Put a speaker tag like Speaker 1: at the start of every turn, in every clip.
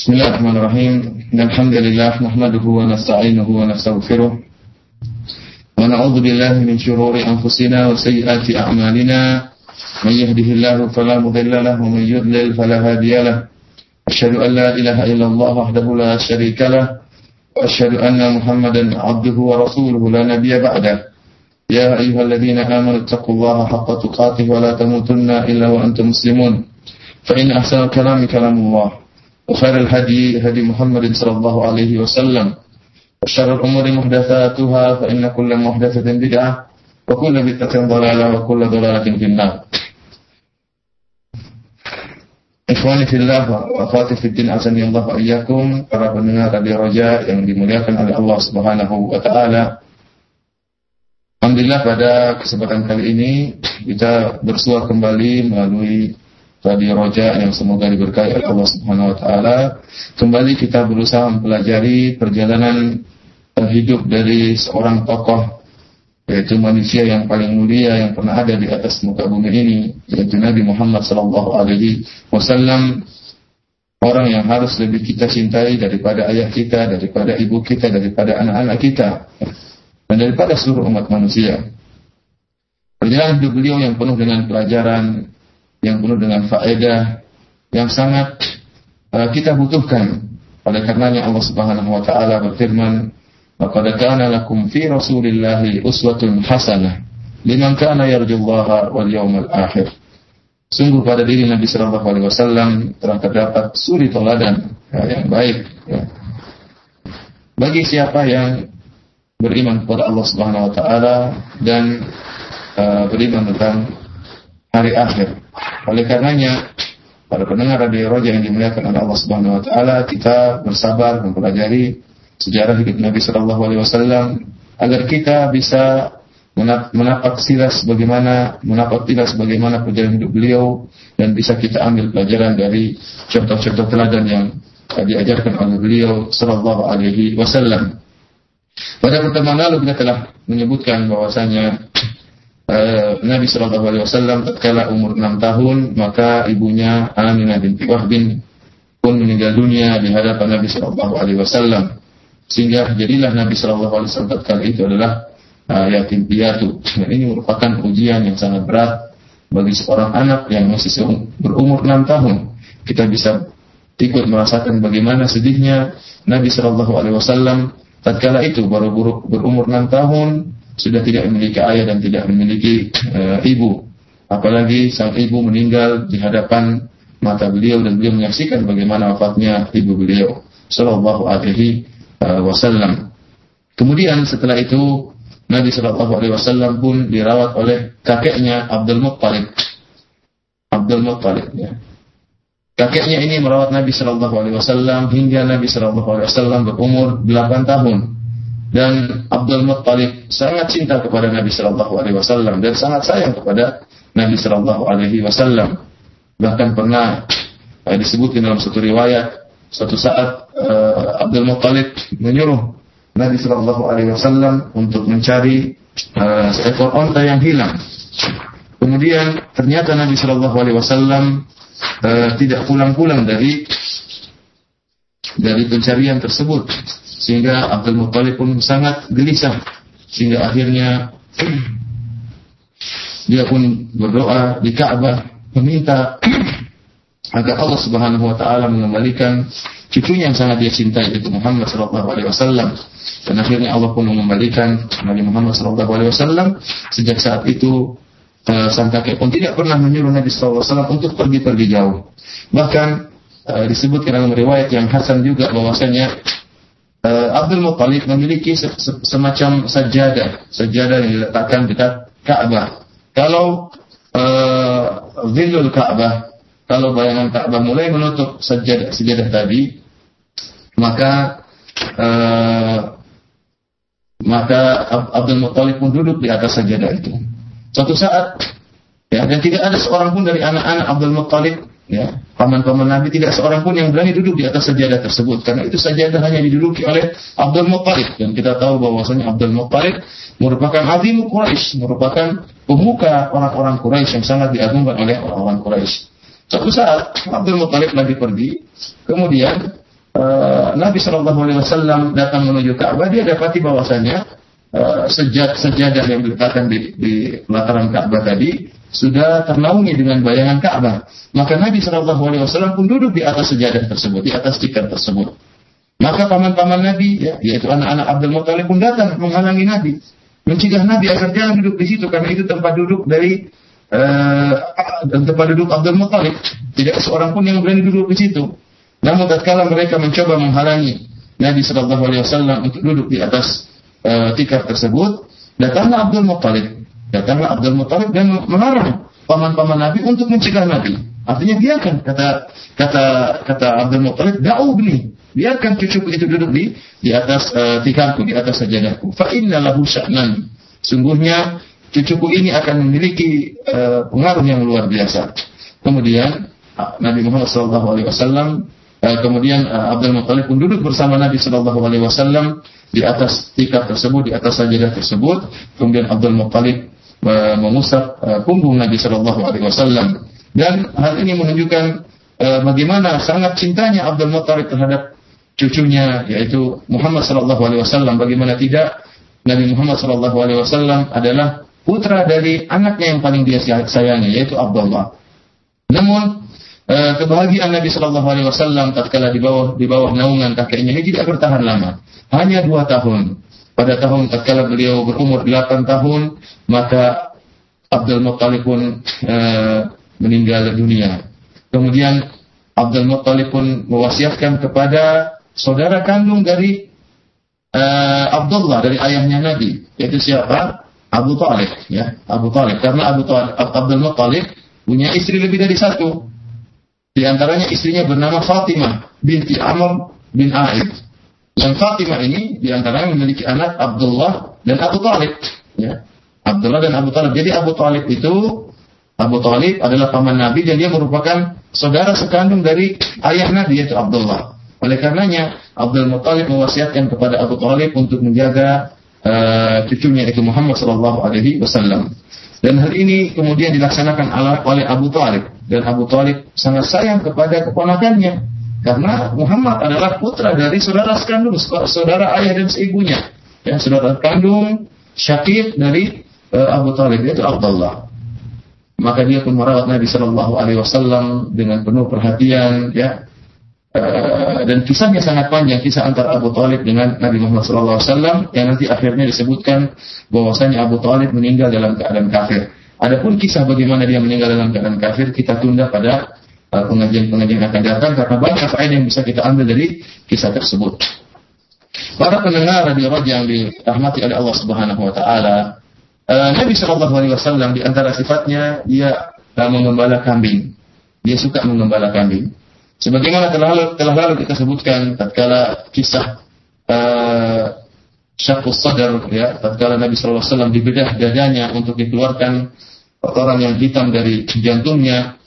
Speaker 1: بسم الله الرحمن الرحيم. إن الحمد لله نحمده ونستعينه ونستغفره ونعوذ بالله من شرور أنفسنا وسيئات أعمالنا. من يهده الله فلا مضل له ومن يضلل فلا هادي له. أشهد أن لا إله إلا الله وحده لا شريك له. وأشهد أن محمدا عبده ورسوله لا نبي بعده. يا أيها الذين آمنوا اتقوا الله حق تقاته ولا تموتن إلا وأنتم مسلمون. فإن أحسن الكلام كلام الله. وخير الهدي هدي محمد صلى الله عليه وسلم وشر الأمور محدثاتها فإن كل محدثة بدعة وكل بدعة ضلالة وكل ضلالة في النار Ikhwani fillah wa akhwati fiddin azani Allah wa iyyakum para pendengar Radio Roja yang dimuliakan oleh Allah Subhanahu wa taala. Alhamdulillah pada kesempatan kali ini kita bersua kembali melalui Radio Roja yang semoga diberkahi oleh Allah Subhanahu wa taala. Kembali kita berusaha mempelajari perjalanan hidup dari seorang tokoh yaitu manusia yang paling mulia yang pernah ada di atas muka bumi ini yaitu Nabi Muhammad sallallahu alaihi wasallam orang yang harus lebih kita cintai daripada ayah kita, daripada ibu kita, daripada anak-anak kita dan daripada seluruh umat manusia. Perjalanan hidup beliau yang penuh dengan pelajaran, yang penuh dengan faedah, yang sangat uh, kita butuhkan. Oleh karenanya Allah Subhanahu wa taala berfirman, Laqad kana lakum fi Rasulillahi uswatun hasanah liman kana yarjullaha wal yawmal akhir. Sungguh pada diri Nabi Shallallahu Alaihi Wasallam telah terdapat suri teladan ya, yang baik. Ya. Bagi siapa yang beriman kepada Allah Subhanahu Wa Taala dan uh, beriman tentang hari akhir. Oleh karenanya, para pendengar radio Roja yang dimuliakan oleh Allah Subhanahu Wa Taala, kita bersabar mempelajari sejarah hidup Nabi Shallallahu Alaihi Wasallam agar kita bisa menapak silas bagaimana menapak silas bagaimana perjalanan hidup beliau dan bisa kita ambil pelajaran dari contoh-contoh teladan yang diajarkan oleh beliau Shallallahu Alaihi Wasallam. Pada pertemuan lalu kita telah menyebutkan bahwasanya Nabi Shallallahu Alaihi Wasallam tatkala umur 6 tahun maka ibunya Aminah binti Wahbin pun meninggal dunia di hadapan Nabi Shallallahu Alaihi Wasallam sehingga jadilah Nabi Shallallahu Alaihi Wasallam kali itu adalah uh, yatim piatu. Dan ini merupakan ujian yang sangat berat bagi seorang anak yang masih berumur enam tahun. Kita bisa ikut merasakan bagaimana sedihnya Nabi Shallallahu Alaihi Wasallam tatkala itu baru berumur enam tahun sudah tidak memiliki ayah dan tidak memiliki uh, ibu. Apalagi sang ibu meninggal di hadapan mata beliau dan beliau menyaksikan bagaimana wafatnya ibu beliau. Shallallahu Alaihi Uh, wasallam. Kemudian setelah itu Nabi Shallallahu Alaihi Wasallam pun dirawat oleh kakeknya Abdul Muttalib. Abdul Muttalib ya. Kakeknya ini merawat Nabi Shallallahu Alaihi Wasallam hingga Nabi Shallallahu Alaihi Wasallam berumur 8 tahun. Dan Abdul Muttalib sangat cinta kepada Nabi Shallallahu Alaihi Wasallam dan sangat sayang kepada Nabi Shallallahu Alaihi Wasallam. Bahkan pernah eh, disebutkan dalam satu riwayat Suatu saat uh, Abdul Muttalib menyuruh Nabi Shallallahu Alaihi Wasallam untuk mencari uh, seekor onta yang hilang. Kemudian ternyata Nabi Shallallahu Alaihi Wasallam uh, tidak pulang-pulang dari dari pencarian tersebut, sehingga Abdul Muttalib pun sangat gelisah, sehingga akhirnya dia pun berdoa di Ka'bah meminta agar Allah Subhanahu wa taala mengembalikan cucunya yang sangat dia cintai yaitu Muhammad sallallahu alaihi wasallam. Dan akhirnya Allah pun mengembalikan Nabi Muhammad sallallahu alaihi wasallam sejak saat itu uh, sang kakek pun tidak pernah menyuruh Nabi sallallahu alaihi wasallam untuk pergi-pergi jauh. Bahkan uh, disebutkan dalam riwayat yang hasan juga bahwasanya uh, Abdul Muttalib memiliki se se semacam sajadah, sajadah yang diletakkan dekat Ka'bah. Kalau uh, zilul Ka'bah kalau bayangan Ka'bah mulai menutup sejadah, sejadah tadi, maka uh, maka Abdul Muttalib pun duduk di atas sajadah itu. Suatu saat, ya, dan tidak ada seorang pun dari anak-anak Abdul Muttalib, ya, paman-paman Nabi tidak seorang pun yang berani duduk di atas sajadah tersebut, karena itu sajadah hanya diduduki oleh Abdul Muttalib. Dan kita tahu bahwasanya Abdul Muttalib merupakan azim Quraisy, merupakan pemuka orang-orang Quraisy yang sangat diagungkan oleh orang-orang Quraisy. Suatu saat Abdul Muttalib lagi pergi, kemudian uh, Nabi Shallallahu Alaihi Wasallam datang menuju Ka'bah, dia dapati bahwasanya uh, sejak sejadah yang diletakkan di, di pelataran Ka'bah tadi sudah ternaungi dengan bayangan Ka'bah. Maka Nabi Shallallahu Alaihi Wasallam pun duduk di atas sejadah tersebut, di atas tikar tersebut. Maka paman-paman Nabi, ya, yaitu anak-anak Abdul Muthalib pun datang menghalangi Nabi, mencegah Nabi agar jangan duduk di situ karena itu tempat duduk dari uh, tempat duduk Abdul Muthalib. Tidak seorang pun yang berani duduk di situ. Namun tatkala mereka mencoba menghalangi Nabi Shallallahu Alaihi Wasallam untuk duduk di atas uh, tikar tersebut, datanglah Abdul Muttalib, datanglah Abdul Muttalib dan melarang paman-paman Nabi untuk mencegah Nabi. Artinya biarkan kata kata kata Abdul Muttalib, da'u bni, biarkan cucuku itu duduk di di atas uh, di atas sajadahku. Fa inna lahu sya'nan. Sungguhnya cucuku ini akan memiliki uh, pengaruh yang luar biasa. Kemudian Nabi Muhammad SAW Eh, kemudian Abdul Muthalib pun duduk bersama Nabi Shallallahu Alaihi Wasallam di atas tikar tersebut, di atas sajadah tersebut. Kemudian Abdul Muthalib uh, mengusap uh, punggung Nabi Shallallahu Alaihi Wasallam. Dan hal ini menunjukkan uh, bagaimana sangat cintanya Abdul Muthalib terhadap cucunya yaitu Muhammad Shallallahu Alaihi Wasallam. Bagaimana tidak Nabi Muhammad Shallallahu Alaihi Wasallam adalah putra dari anaknya yang paling dia sayangi yaitu Abdullah. Namun Eh, kebahagiaan Nabi Shallallahu Alaihi Wasallam tatkala di bawah di bawah naungan kakeknya ini tidak bertahan lama, hanya dua tahun. Pada tahun tatkala beliau berumur delapan tahun, maka Abdul Muttalib pun uh, meninggal dunia. Kemudian Abdul Muttalib pun mewasiatkan kepada saudara kandung dari uh, Abdullah dari ayahnya Nabi, yaitu siapa? Abu Talib, ya Abu Talib. Karena Abu Talib, Abdul Muttalib punya istri lebih dari satu. Di antaranya istrinya bernama Fatimah binti Amr bin Aid. Yang Fatimah ini di antaranya memiliki anak Abdullah dan Abu Talib. Ya. Abdullah dan Abu Talib. Jadi Abu Talib itu Abu Talib adalah paman Nabi dan dia merupakan saudara sekandung dari ayah Nabi yaitu Abdullah. Oleh karenanya Abdul Muttalib mewasiatkan kepada Abu Talib untuk menjaga uh, cucunya yaitu Muhammad Shallallahu Alaihi Wasallam. Dan hal ini kemudian dilaksanakan oleh Abu Talib. Dan Abu Talib sangat sayang kepada keponakannya. Karena Muhammad adalah putra dari saudara sekandung, saudara ayah dan seibunya. Ya, saudara kandung syakir dari uh, Abu Talib, yaitu Abdullah. Maka dia pun merawat Nabi Shallallahu Alaihi Wasallam dengan penuh perhatian, ya, Uh, dan kisahnya sangat panjang kisah antara Abu Talib dengan Nabi Muhammad SAW yang nanti akhirnya disebutkan bahwasanya Abu Talib meninggal dalam keadaan kafir. Adapun kisah bagaimana dia meninggal dalam keadaan kafir kita tunda pada pengajian-pengajian akan datang karena banyak faedah yang bisa kita ambil dari kisah tersebut. Para pendengar radio Raja yang dirahmati oleh Allah Subhanahu Wa Taala, uh, Nabi Shallallahu Alaihi Wasallam di antara sifatnya dia mengembala kambing. Dia suka mengembala kambing. Sebagaimana telah, telah lalu kita sebutkan tatkala kisah uh, syakus sadar ya tatkala Nabi SAW dibedah dadanya untuk dikeluarkan kotoran yang hitam dari jantungnya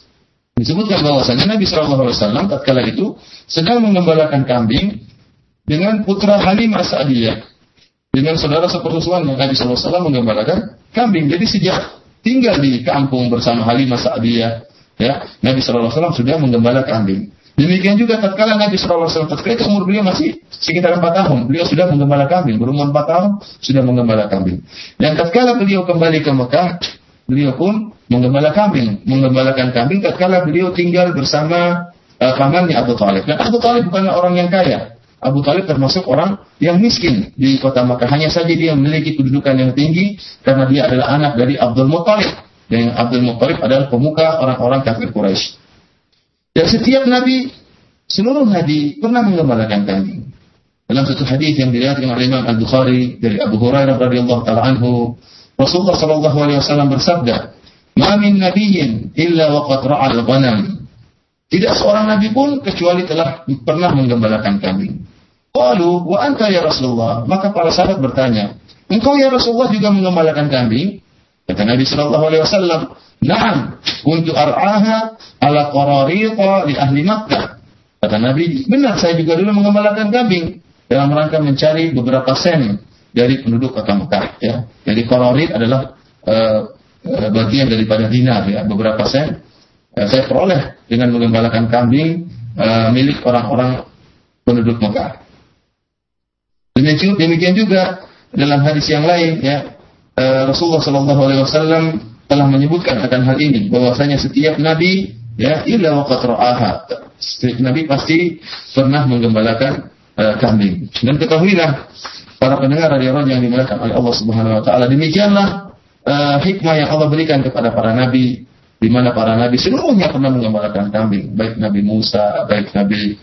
Speaker 1: disebutkan bahwasanya Nabi SAW tatkala itu sedang mengembalakan kambing dengan putra Halimah Sa'diyah dengan saudara sepersusuannya. Nabi SAW mengembalakan kambing. Jadi sejak tinggal di kampung bersama Halimah Sa'diyah ya Nabi SAW sudah menggembala kambing. Demikian juga tatkala Nabi SAW tatkala itu umur beliau masih sekitar 4 tahun, beliau sudah menggembala kambing, berumur 4 tahun sudah menggembala kambing. Dan tatkala beliau kembali ke Mekah, beliau pun menggembala kambing, menggembalakan kambing tatkala beliau tinggal bersama uh, pamannya Abu Talib. Dan Abu Talib bukanlah orang yang kaya. Abu Talib termasuk orang yang miskin di kota Mekah. Hanya saja dia memiliki kedudukan yang tinggi karena dia adalah anak dari Abdul Muttalib. Dan Abdul Muttalib adalah pemuka orang-orang kafir Quraisy. Dan setiap Nabi seluruh Nabi pernah mengembalakan kambing. Dalam satu hadis yang diriwayatkan oleh Imam Al Bukhari dari Abu Hurairah radhiyallahu taala anhu, Rasulullah sallallahu alaihi wasallam bersabda, "Ma min illa waqad ra'al ghanam." Tidak seorang nabi pun kecuali telah pernah menggembalakan kambing. Qalu, "Wa anta ya Rasulullah?" Maka para sahabat bertanya, "Engkau ya Rasulullah juga menggembalakan kambing?" Kata Nabi sallallahu alaihi wasallam, Naam, untuk ar'aha ala qararita di ahli Makkah. Kata Nabi, benar saya juga dulu mengembalakan kambing dalam rangka mencari beberapa sen dari penduduk kota Mekah. Ya. Jadi qararit adalah uh, bagian daripada dinar ya, beberapa sen. Uh, saya peroleh dengan mengembalakan kambing uh, milik orang-orang penduduk Mekah. Demikian juga dalam hadis yang lain ya eh, Rasulullah Shallallahu Alaihi Wasallam telah menyebutkan akan hal ini bahwasanya setiap nabi ya illa waqat setiap nabi pasti pernah menggembalakan uh, kambing dan ketahuilah para pendengar radio yang dimuliakan oleh Allah Subhanahu wa taala demikianlah uh, hikmah yang Allah berikan kepada para nabi di mana para nabi seluruhnya pernah menggembalakan kambing baik Nabi Musa baik Nabi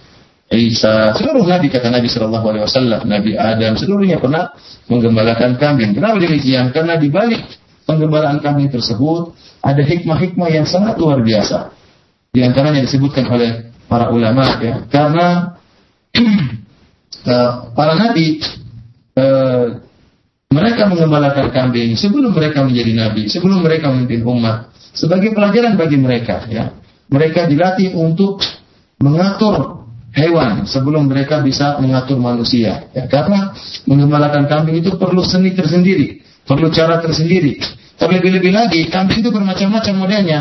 Speaker 1: Isa, seluruh nabi kata Nabi Shallallahu Alaihi Wasallam, Nabi Adam, seluruhnya pernah menggembalakan kambing. Kenapa demikian? Karena di balik penggembalaan kambing tersebut ada hikmah-hikmah yang sangat luar biasa. Di antaranya disebutkan oleh para ulama ya, karena uh, para nabi uh, mereka menggembalakan kambing sebelum mereka menjadi nabi, sebelum mereka memimpin umat sebagai pelajaran bagi mereka ya. Mereka dilatih untuk mengatur hewan sebelum mereka bisa mengatur manusia. Ya, karena mengembalakan kambing itu perlu seni tersendiri, perlu cara tersendiri. Terlebih-lebih lagi, kambing itu bermacam-macam modelnya.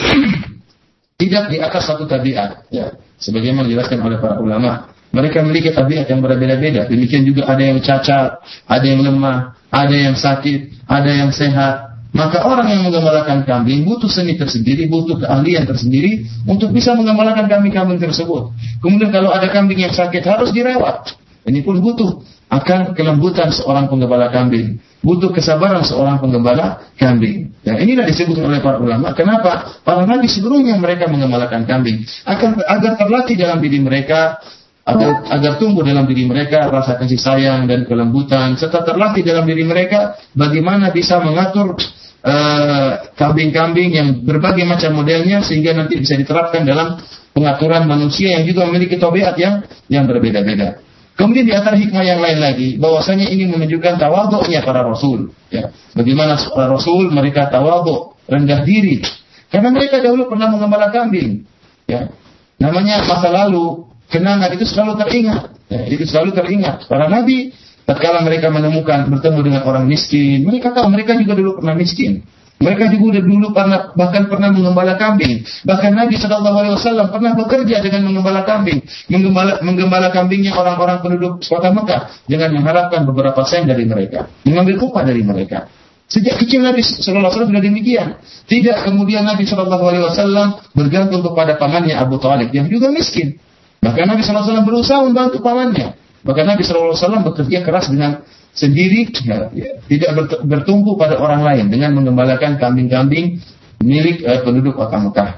Speaker 1: Tidak di atas satu tabiat. Ya, sebagaimana dijelaskan oleh para ulama. Mereka memiliki tabiat yang berbeda-beda. Demikian juga ada yang cacat, ada yang lemah, ada yang sakit, ada yang sehat, maka orang yang menggembalakan kambing butuh seni tersendiri, butuh keahlian tersendiri untuk bisa menggembalakan kambing-kambing tersebut. Kemudian kalau ada kambing yang sakit harus dirawat. Ini pun butuh akan kelembutan seorang penggembala kambing, butuh kesabaran seorang penggembala kambing. Dan inilah disebut oleh para ulama. Kenapa? Para nabi sebelumnya mereka menggembalakan kambing akan agar terlatih dalam diri mereka agar, agar tumbuh dalam diri mereka rasa kasih sayang dan kelembutan serta terlatih dalam diri mereka bagaimana bisa mengatur Eh, kambing-kambing uh, yang berbagai macam modelnya sehingga nanti bisa diterapkan dalam pengaturan manusia yang juga memiliki tabiat yang yang berbeda-beda. Kemudian di antara hikmah yang lain lagi, bahwasanya ini menunjukkan tawaduknya para rasul. Ya. Bagaimana para rasul mereka tawaduk, rendah diri. Karena mereka dahulu pernah mengembala kambing. Ya. Namanya masa lalu, kenangan itu selalu teringat. Ya, itu selalu teringat. Para nabi Tatkala mereka menemukan bertemu dengan orang miskin, mereka tahu mereka juga dulu pernah miskin. Mereka juga dulu pernah bahkan pernah mengembala kambing. Bahkan Nabi Wasallam pernah bekerja dengan mengembala kambing, menggembala, menggembala kambingnya orang-orang penduduk kota Mekah dengan mengharapkan beberapa sen dari mereka, mengambil upah dari mereka. Sejak kecil Nabi Wasallam sudah demikian. Tidak kemudian Nabi Wasallam bergantung kepada pamannya Abu Talib yang juga miskin. Bahkan Nabi Wasallam berusaha membantu pamannya. Bahkan Nabi SAW bekerja keras dengan sendiri, ya, ya, tidak bertumpu pada orang lain dengan mengembalakan kambing-kambing milik eh, penduduk kota Mekah.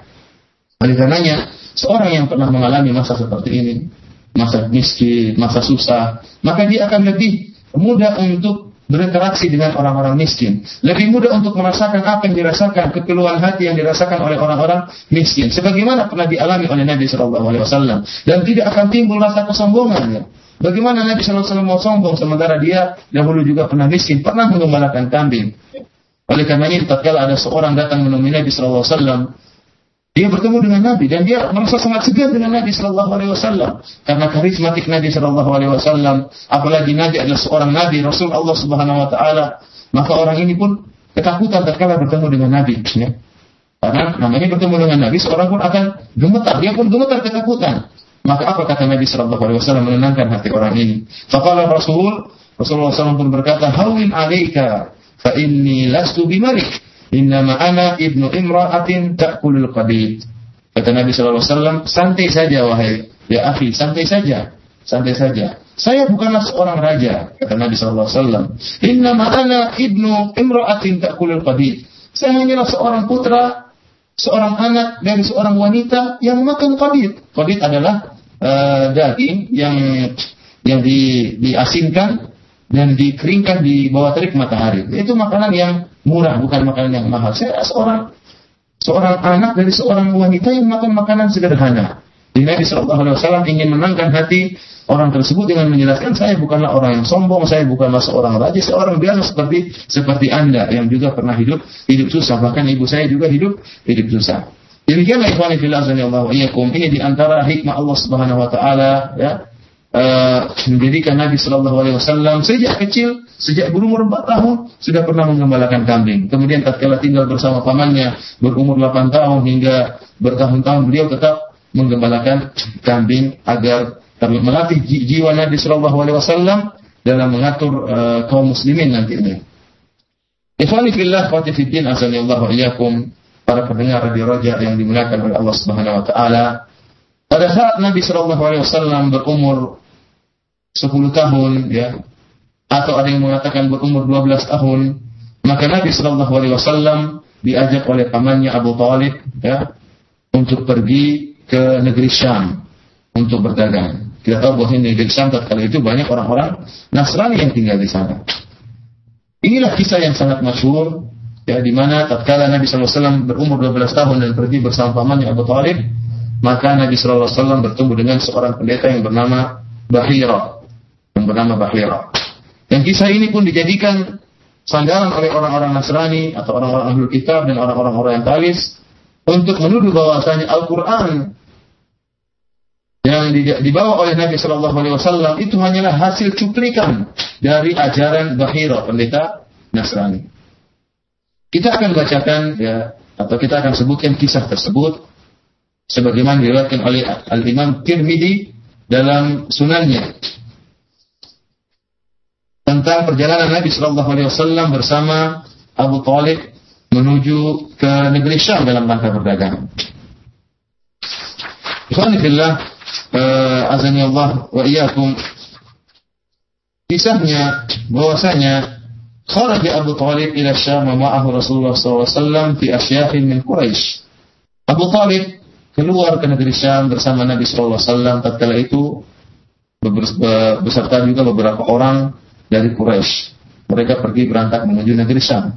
Speaker 1: Oleh karenanya, seorang yang pernah mengalami masa seperti ini, masa miskin, masa susah, maka dia akan lebih mudah untuk berinteraksi dengan orang-orang miskin. Lebih mudah untuk merasakan apa yang dirasakan, kekeluhan hati yang dirasakan oleh orang-orang miskin. Sebagaimana pernah dialami oleh Nabi Wasallam. Dan tidak akan timbul rasa kesombongan. Ya. Bagaimana Nabi SAW mau sombong sementara dia dahulu juga pernah miskin, pernah mengembalakan kambing. Oleh karena ini, tatkala ada seorang datang menemui Nabi SAW, dia bertemu dengan Nabi dan dia merasa sangat segan dengan Nabi Shallallahu Alaihi Wasallam karena karismatik Nabi Shallallahu Alaihi Wasallam. Apalagi Nabi adalah seorang Nabi Rasul Allah Subhanahu Wa Taala, maka orang ini pun ketakutan tatkala bertemu dengan Nabi. Ya. Karena namanya bertemu dengan Nabi, seorang pun akan gemetar, dia pun gemetar ketakutan. Maka apa kata Nabi Shallallahu Alaihi Wasallam menenangkan hati orang ini? Fakala Rasul Rasulullah SAW pun berkata, Hawin alaika, fa inni lastu bimalik. Innama ana ibnu imra'atin ta'kulul qadid. Kata Nabi Wasallam, santai saja wahai ya akhi, santai saja, santai saja. Saya bukanlah seorang raja, kata Nabi Wasallam. Innama ana ibnu imra'atin ta'kulul qadid. Saya hanyalah seorang putra, seorang anak dari seorang wanita yang makan qadid. Qadid adalah uh, daging yang yang di, diasinkan dan dikeringkan di bawah terik matahari. Itu makanan yang murah, bukan makanan yang mahal. Saya seorang seorang anak dari seorang wanita yang makan makanan sederhana. Nabi Shallallahu Alaihi Wasallam ingin menangkan hati orang tersebut dengan menjelaskan saya bukanlah orang yang sombong, saya bukanlah seorang raja, seorang biasa seperti seperti anda yang juga pernah hidup hidup susah, bahkan ibu saya juga hidup hidup susah. Demikianlah ikhwan fillah Allah iyyakum. Ini di antara hikmah Allah Subhanahu wa taala ya. Uh, menjadikan Nabi Shallallahu Alaihi Wasallam sejak kecil, sejak berumur 4 tahun sudah pernah menggembalakan kambing. Kemudian tatkala tinggal bersama pamannya berumur 8 tahun hingga bertahun-tahun beliau tetap menggembalakan kambing agar melatih jiwa Nabi Shallallahu Alaihi Wasallam dalam mengatur uh, kaum muslimin nantinya. Ikhwani fillah wa fiddin azanillahu iyyakum para pendengar radio Raja yang dimuliakan oleh Allah Subhanahu wa taala. Pada saat Nabi Shallallahu alaihi wasallam berumur 10 tahun ya atau ada yang mengatakan berumur 12 tahun, maka Nabi Shallallahu alaihi wasallam diajak oleh pamannya Abu Talib ya untuk pergi ke negeri Syam untuk berdagang. Kita tahu bahwa negeri Syam kali itu banyak orang-orang Nasrani yang tinggal di sana. Inilah kisah yang sangat masyhur ya di mana tatkala Nabi SAW berumur 12 tahun dan pergi bersama pamannya Abu Talib, maka Nabi SAW bertemu dengan seorang pendeta yang bernama Bahira, bernama Bahira. Dan kisah ini pun dijadikan sandaran oleh orang-orang Nasrani atau orang-orang Ahlul Kitab dan orang-orang Orientalis untuk menuduh bahwasanya Al-Quran yang dibawa oleh Nabi Shallallahu Alaihi Wasallam itu hanyalah hasil cuplikan dari ajaran Bahira pendeta Nasrani. Kita akan bacakan ya atau kita akan sebutkan kisah tersebut sebagaimana diriwayatkan oleh Al Imam Tirmidzi dalam sunannya tentang perjalanan Nabi Shallallahu Alaihi Wasallam bersama Abu Talib menuju ke negeri Syam dalam rangka berdagang. Alhamdulillah uh, azani Allah wa iyyakum kisahnya bahwasanya kharaja Abu Talib ila Syam ma'ahu Rasulullah SAW fi asyafin min Quraisy. Abu Talib keluar ke negeri Syam bersama Nabi SAW tatkala itu beserta juga beberapa orang dari Quraisy. Mereka pergi berangkat menuju negeri Syam.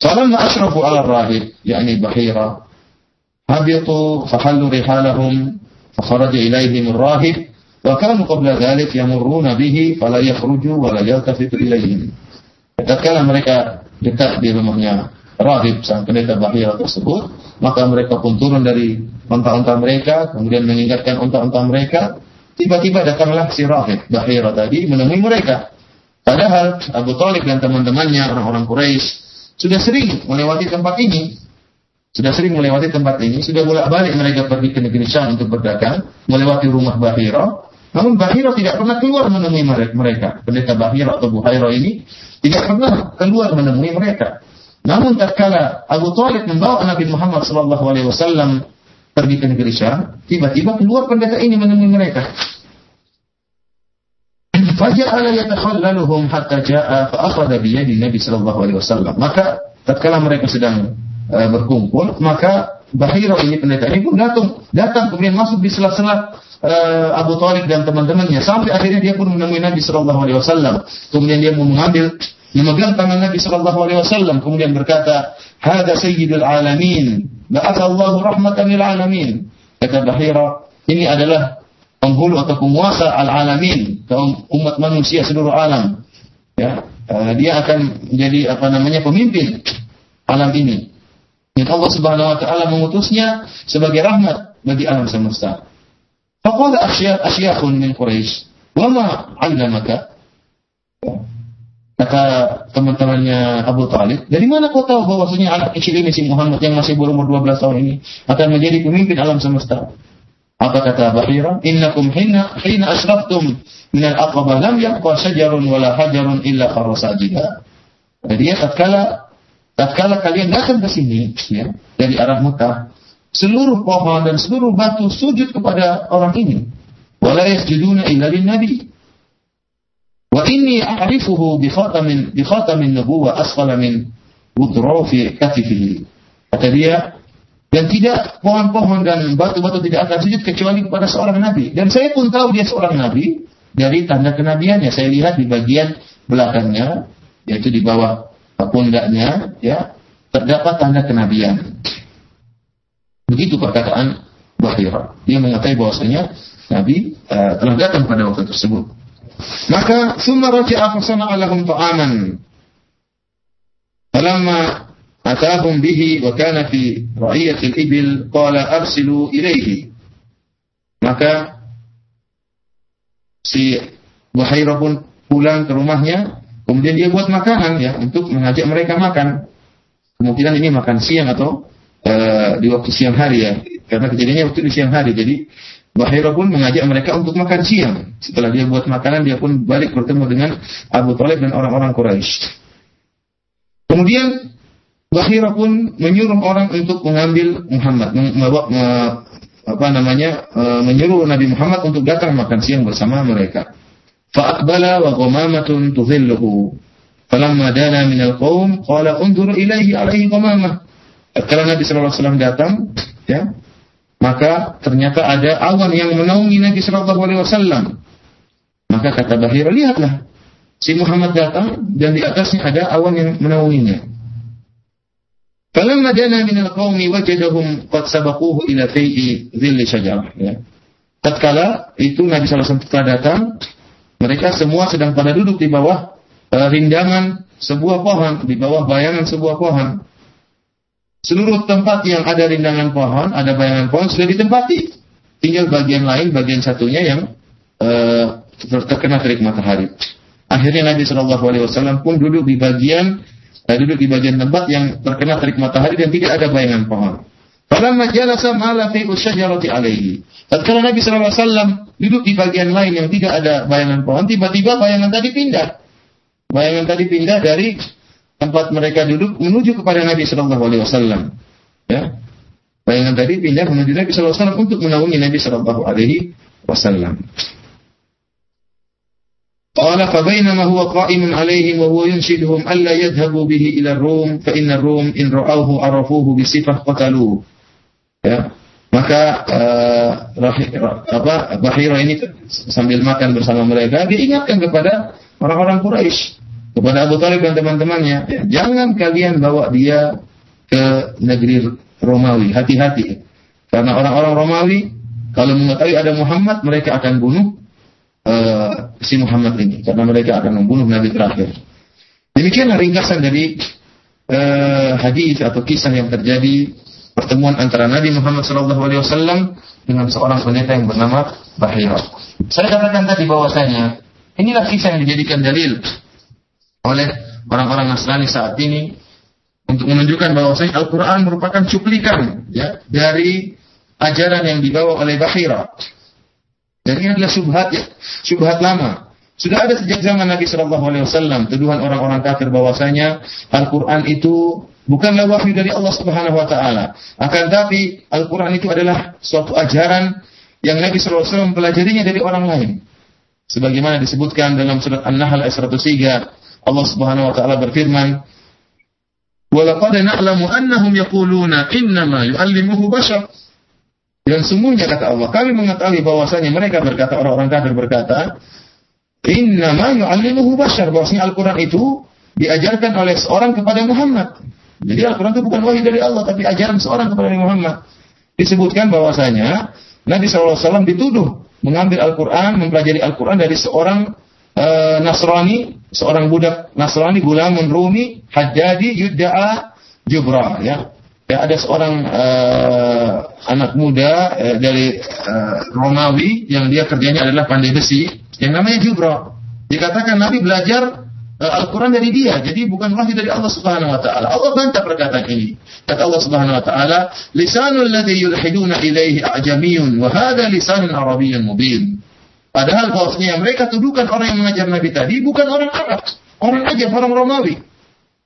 Speaker 1: Falamma asrafu ala rahib, yakni Bahira, habitu fahallu rihalahum, fakharaja ilaihim rahib, wa kanu qabla dhalik yamurruna bihi, fala yakhruju wa la yaltafitu ilaihim. Tatkala mereka dekat di rumahnya rahib sang pendeta Bahira tersebut, maka mereka pun turun dari unta-unta mereka, kemudian mengingatkan unta-unta mereka, tiba-tiba datanglah si rahib Bahira tadi menemui mereka. Padahal Abu Talib dan teman-temannya orang-orang Quraisy sudah sering melewati tempat ini sudah sering melewati tempat ini, sudah bolak-balik mereka pergi ke negeri Syam untuk berdagang, melewati rumah Bahira. Namun Bahira tidak pernah keluar menemui mereka. Pendeta Bahira atau Buhaira ini tidak pernah keluar menemui mereka. Namun tatkala Abu Talib membawa Nabi Muhammad SAW pergi ke negeri Syam, tiba-tiba keluar pendeta ini menemui mereka. Faja'ala yatakhallaluhum hatta ja'a fa'akhadha biyadi Nabi sallallahu alaihi wasallam. Maka tatkala mereka sedang uh, berkumpul, maka Bahira ini pendeta ini pun datang, datang kemudian masuk di sela-sela uh, Abu Talib dan teman-temannya sampai akhirnya dia pun menemui Nabi Shallallahu Alaihi Wasallam. Kemudian dia mengambil, memegang tangan Nabi Shallallahu Alaihi Wasallam, kemudian berkata, "Hada Sayyidul Alamin, Allahu rahmatan lil alamin." Kata Bahira, ini adalah penghulu atau penguasa al-alamin, kaum umat manusia seluruh alam. Ya, uh, dia akan menjadi apa namanya pemimpin alam ini. Yang Allah Subhanahu wa taala mengutusnya sebagai rahmat bagi alam semesta. Faqala asyakhun min Quraisy, "Wa ma 'allamaka?" Kata teman-temannya Abu Talib, dari mana kau tahu bahwasanya anak kecil ini si Muhammad yang masih berumur 12 tahun ini akan menjadi pemimpin alam semesta? Apa kata Bahira? Innakum hina hina asraftum min al-aqaba lam yabqa shajarun wala hajarun illa kharasajida. Jadi ya tatkala tatkala kalian datang ke sini ya, dari arah Mekah, seluruh pohon dan seluruh batu sujud kepada orang ini. Wala yasjuduna illa nabi. Wa inni a'rifuhu bi khatamin bi khatamin nubuwah asqala min wudrofi katifihi. Kata dia, dan tidak pohon-pohon dan batu-batu tidak akan sujud kecuali kepada seorang nabi. Dan saya pun tahu dia seorang nabi dari tanda kenabiannya. Saya lihat di bagian belakangnya, yaitu di bawah pundaknya ya terdapat tanda kenabian. Begitu perkataan Bahira. Dia mengatakan bahwasanya Nabi uh, telah datang pada waktu tersebut. Maka summa raja'a fasana'a lahum ta'aman. Falamma bihi wa kana fi ra'iyatil ibil qala arsilu ilaihi. Maka si Buhairah pun pulang ke rumahnya Kemudian dia buat makanan ya untuk mengajak mereka makan. Kemungkinan ini makan siang atau uh, di waktu siang hari ya, karena kejadiannya waktu di siang hari. Jadi Bahira pun mengajak mereka untuk makan siang. Setelah dia buat makanan, dia pun balik bertemu dengan Abu Talib dan orang-orang Quraisy. Kemudian Bahira pun menyuruh orang untuk mengambil Muhammad, membawa apa namanya, e, menyuruh Nabi Muhammad untuk datang makan siang bersama mereka. Fa'akbala wa qamamatun tudhilluhu. Falamma dana min al-qawm qala unzur ilaihi alaihi qamamah. Karena Nabi sallallahu alaihi wasallam datang, ya, maka ternyata ada awan yang menaungi Nabi Shallallahu Alaihi Wasallam. Maka kata Bahir, lihatlah si Muhammad datang dan di atasnya ada awan yang menaunginya. Falamma dana min al-qaumi wajadahum qad sabaquhu ila fai'i dhilli syajarah ya. Tatkala itu Nabi alaihi wasallam datang, mereka semua sedang pada duduk di bawah uh, rindangan sebuah pohon, di bawah bayangan sebuah pohon. Seluruh tempat yang ada rindangan pohon, ada bayangan pohon sudah ditempati. Tinggal bagian lain, bagian satunya yang uh, terkena terik matahari. Akhirnya Nabi Shallallahu Alaihi Wasallam pun duduk di bagian uh, duduk di bagian tempat yang terkena terik matahari dan tidak ada bayangan pohon. Falamma jalasa ma'ala fi usyajarati alaihi. Tatkala Nabi Shallallahu Alaihi Wasallam duduk di bagian lain yang tidak ada bayangan pohon, tiba-tiba bayangan tadi pindah. Bayangan tadi pindah dari tempat mereka duduk menuju kepada Nabi Shallallahu Alaihi Wasallam. Ya, bayangan tadi pindah menuju Nabi Wasallam untuk menaungi Nabi Shallallahu Alaihi Wasallam. قال فبينما هو قائم عليهم وهو ينشدهم ألا يذهبوا به إلى الروم فإن الروم إن رأوه عرفوه بصفة قتلوه ya maka uh, apa Bahira ini sambil makan bersama mereka diingatkan kepada orang-orang Quraisy kepada Abu Talib dan teman-temannya, jangan kalian bawa dia ke negeri Romawi. Hati-hati. Karena orang-orang Romawi, kalau mengetahui ada Muhammad, mereka akan bunuh uh, si Muhammad ini. Karena mereka akan membunuh Nabi terakhir. Demikianlah ringkasan dari uh, hadis atau kisah yang terjadi pertemuan antara Nabi Muhammad SAW dengan seorang pendeta yang bernama Bahira. Saya katakan tadi bahwasanya inilah kisah yang dijadikan dalil oleh orang-orang Nasrani saat ini untuk menunjukkan bahwasanya Al-Quran merupakan cuplikan ya dari ajaran yang dibawa oleh Bahira. Dan ini adalah subhat ya, subhat lama. Sudah ada sejak zaman Nabi Shallallahu Alaihi Wasallam tuduhan orang-orang kafir bahwasanya Al-Quran itu bukanlah wahyu dari Allah Subhanahu Wa Taala. Akan tapi Al-Quran itu adalah suatu ajaran yang Nabi Shallallahu Alaihi Wasallam mempelajarinya dari orang lain. Sebagaimana disebutkan dalam surat An-Nahl ayat 103 Allah Subhanahu wa taala berfirman, "Walaqad na'lamu annahum yaquluna innama yu'allimuhu bashar." Dan sungguhnya kata Allah, kami mengetahui bahwasanya mereka berkata orang-orang kafir berkata, "Innama yu'allimuhu bashar." Bahwasanya Al-Qur'an itu diajarkan oleh seorang kepada Muhammad. Jadi Al-Quran itu bukan wahyu dari Allah, tapi ajaran seorang kepada Muhammad. Disebutkan bahwasanya Nabi SAW dituduh mengambil Al-Quran, mempelajari Al-Quran dari seorang uh, Nasrani, seorang budak Nasrani gulamun Rumi, Hajjadi Yudda'a Jubra ya. Ya, ada seorang uh, anak muda uh, dari uh, Romawi yang dia kerjanya adalah pandai besi yang namanya Jubra. Dikatakan Nabi belajar uh, Al-Quran dari dia, jadi bukan wahyu dari Allah Subhanahu wa taala. Allah bantah perkataan ini. Kata Allah Subhanahu wa taala, "Lisanul ladzi yulhiduna ilaihi a'jamiyyun wa hadha lisanun arabiyyun mubin." Padahal bahwasanya mereka tuduhkan orang yang mengajar Nabi tadi bukan orang Arab, orang ajar, orang Romawi.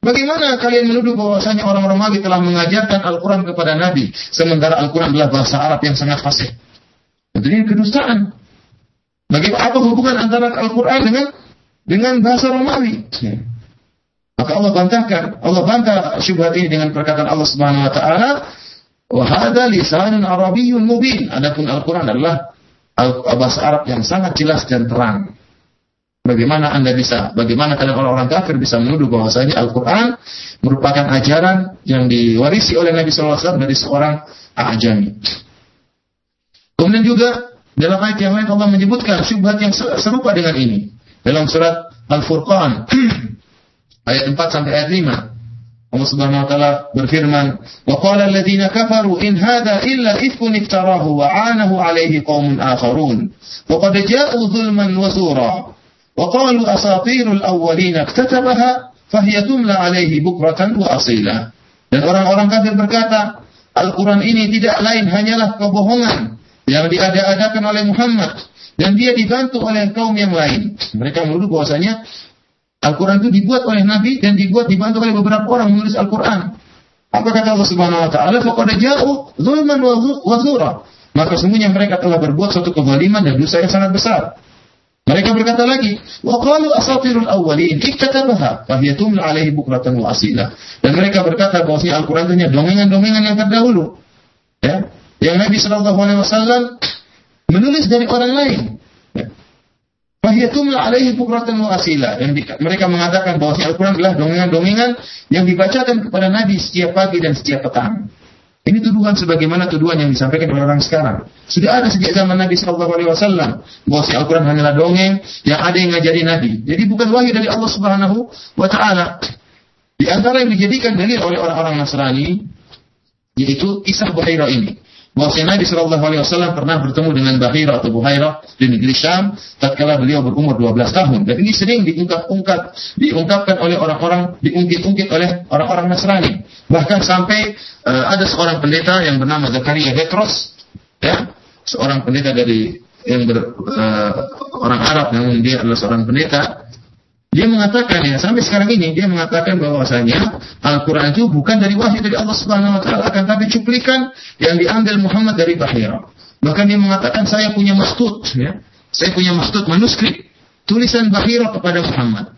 Speaker 1: Bagaimana kalian menuduh bahwasanya orang Romawi telah mengajarkan Al-Quran kepada Nabi, sementara Al-Quran adalah bahasa Arab yang sangat fasih? Ini kedustaan. Bagaimana apa hubungan antara Al-Quran dengan dengan bahasa Romawi? Maka Allah bantahkan, Allah bantah syubhat ini dengan perkataan Allah Subhanahu wa taala, "Wa hadza lisanun arabiyyun mubin." Adapun Al-Qur'an adalah bahasa Arab yang sangat jelas dan terang. Bagaimana Anda bisa, bagaimana kalian orang-orang kafir bisa menuduh bahwasanya Al-Quran merupakan ajaran yang diwarisi oleh Nabi SAW dari seorang ajami. Kemudian juga dalam ayat yang lain Allah menyebutkan syubhat yang serupa dengan ini. Dalam surat Al-Furqan ayat 4 sampai ayat 5. Allah Subhanahu wa taala berfirman, "Wa qala alladziina kafaru in hadza illa ifkun iftarahu wa 'anahu 'alaihi qaumun akharun wa qad dhulman wa asatirul awwalin iktatabaha fahiya tumla 'alaihi bukratan wa asila." Dan orang-orang kafir berkata, Al-Quran ini tidak lain hanyalah kebohongan yang diada-adakan oleh Muhammad dan dia dibantu oleh kaum yang lain. Mereka menuduh bahwasanya Al-Quran itu dibuat oleh Nabi dan dibuat dibantu oleh beberapa orang menulis Al-Quran. Apa kata Allah Subhanahu Wa Taala? Faqad jauh zulman wa zura. Maka semuanya mereka telah berbuat suatu kezaliman dan dosa yang sangat besar. Mereka berkata lagi, wa qalu asatirul awwalin iktatabaha fahiya tumla alaihi bukratan wa asila. Dan mereka berkata bahwa Al-Qur'an itu dongengan-dongengan yang terdahulu. Ya. Yang Nabi sallallahu alaihi wasallam menulis dari orang lain. Ya. Fahiya tumla alaihi bukratan wa asila. Yang mereka mengatakan bahwa Al-Qur'an adalah dongengan-dongengan yang dibacakan kepada Nabi setiap pagi dan setiap petang. Ini tuduhan sebagaimana tuduhan yang disampaikan oleh orang sekarang. Sudah ada sejak zaman Nabi Shallallahu Alaihi Wasallam bahwa si Al-Quran hanyalah dongeng yang ada yang ngajari Nabi. Jadi bukan wahyu dari Allah Subhanahu Wa Taala. Di antara yang dijadikan dalil oleh orang-orang Nasrani yaitu kisah Buhairah ini bahwa Nabi Shallallahu Alaihi Wasallam pernah bertemu dengan Bahira atau Buhaira di negeri Syam tatkala beliau berumur 12 tahun. Dan ini sering diungkap-ungkap diungkapkan oleh orang-orang diungkit-ungkit oleh orang-orang Nasrani. Bahkan sampai uh, ada seorang pendeta yang bernama Zakaria Petros ya seorang pendeta dari yang ber, uh, orang Arab namun dia adalah seorang pendeta dia mengatakan ya sampai sekarang ini dia mengatakan bahwasanya Al-Quran itu bukan dari wahyu dari Allah Subhanahu Wa Taala, akan tapi cuplikan yang diambil Muhammad dari Bahira. Bahkan dia mengatakan saya punya mastut, ya, saya punya mastut manuskrip tulisan Bahira kepada Muhammad.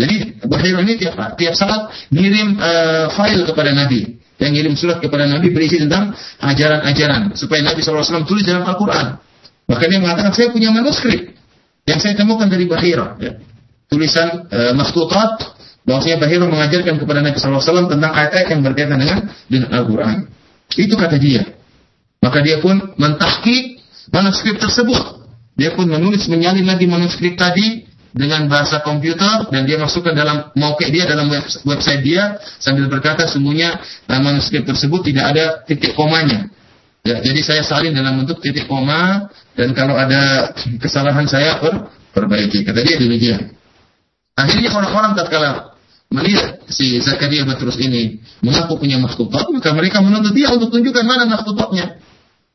Speaker 1: Jadi Bahira ini tiap tiap saat ngirim uh, file kepada Nabi, yang ngirim surat kepada Nabi berisi tentang ajaran-ajaran supaya Nabi SAW tulis dalam Al-Quran. Bahkan dia mengatakan saya punya manuskrip yang saya temukan dari Bahira. Ya tulisan e, makhtutat bahwasanya Bahira mengajarkan kepada Nabi SAW tentang ayat-ayat yang berkaitan dengan dengan Al-Quran. Itu kata dia. Maka dia pun mentahkik manuskrip tersebut. Dia pun menulis menyalin lagi manuskrip tadi dengan bahasa komputer dan dia masukkan dalam mau dia dalam website dia sambil berkata semuanya manuskrip tersebut tidak ada titik komanya. Ya, jadi saya salin dalam bentuk titik koma dan kalau ada kesalahan saya per, perbaiki. Kata dia demikian. Akhirnya orang-orang tatkala melihat si Zakaria Batrus ini mengaku punya makhtutat, maka mereka menuntut dia untuk tunjukkan mana makhtutatnya.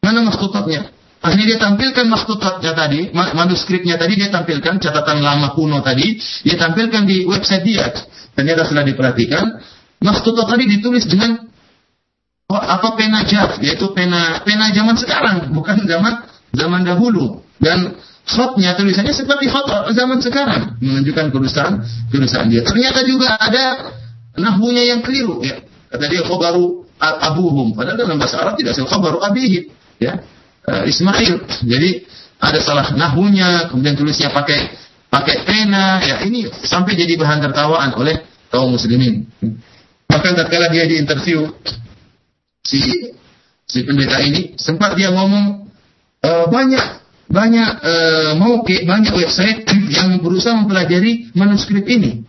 Speaker 1: Mana makhtutatnya. Akhirnya dia tampilkan makhtutatnya tadi, manuskripnya tadi dia tampilkan, catatan lama kuno tadi, dia tampilkan di website dia. Ternyata setelah diperhatikan, makhtutat tadi ditulis dengan apa pena jas, yaitu pena pena zaman sekarang, bukan zaman zaman dahulu. Dan khotnya tulisannya seperti khot zaman sekarang. Menunjukkan kedustaan kedustaan dia. Ternyata juga ada nahwunya yang keliru ya. Kata dia khobaru abuhum. Padahal dalam bahasa Arab tidak sih khobaru abihim ya. Uh, Ismail. Jadi ada salah nahwunya kemudian tulisnya pakai pakai pena ya. Ini sampai jadi bahan tertawaan oleh kaum muslimin. Bahkan tatkala dia di interview si si pendeta ini sempat dia ngomong e, banyak banyak uh, mau banyak website yang berusaha mempelajari manuskrip ini.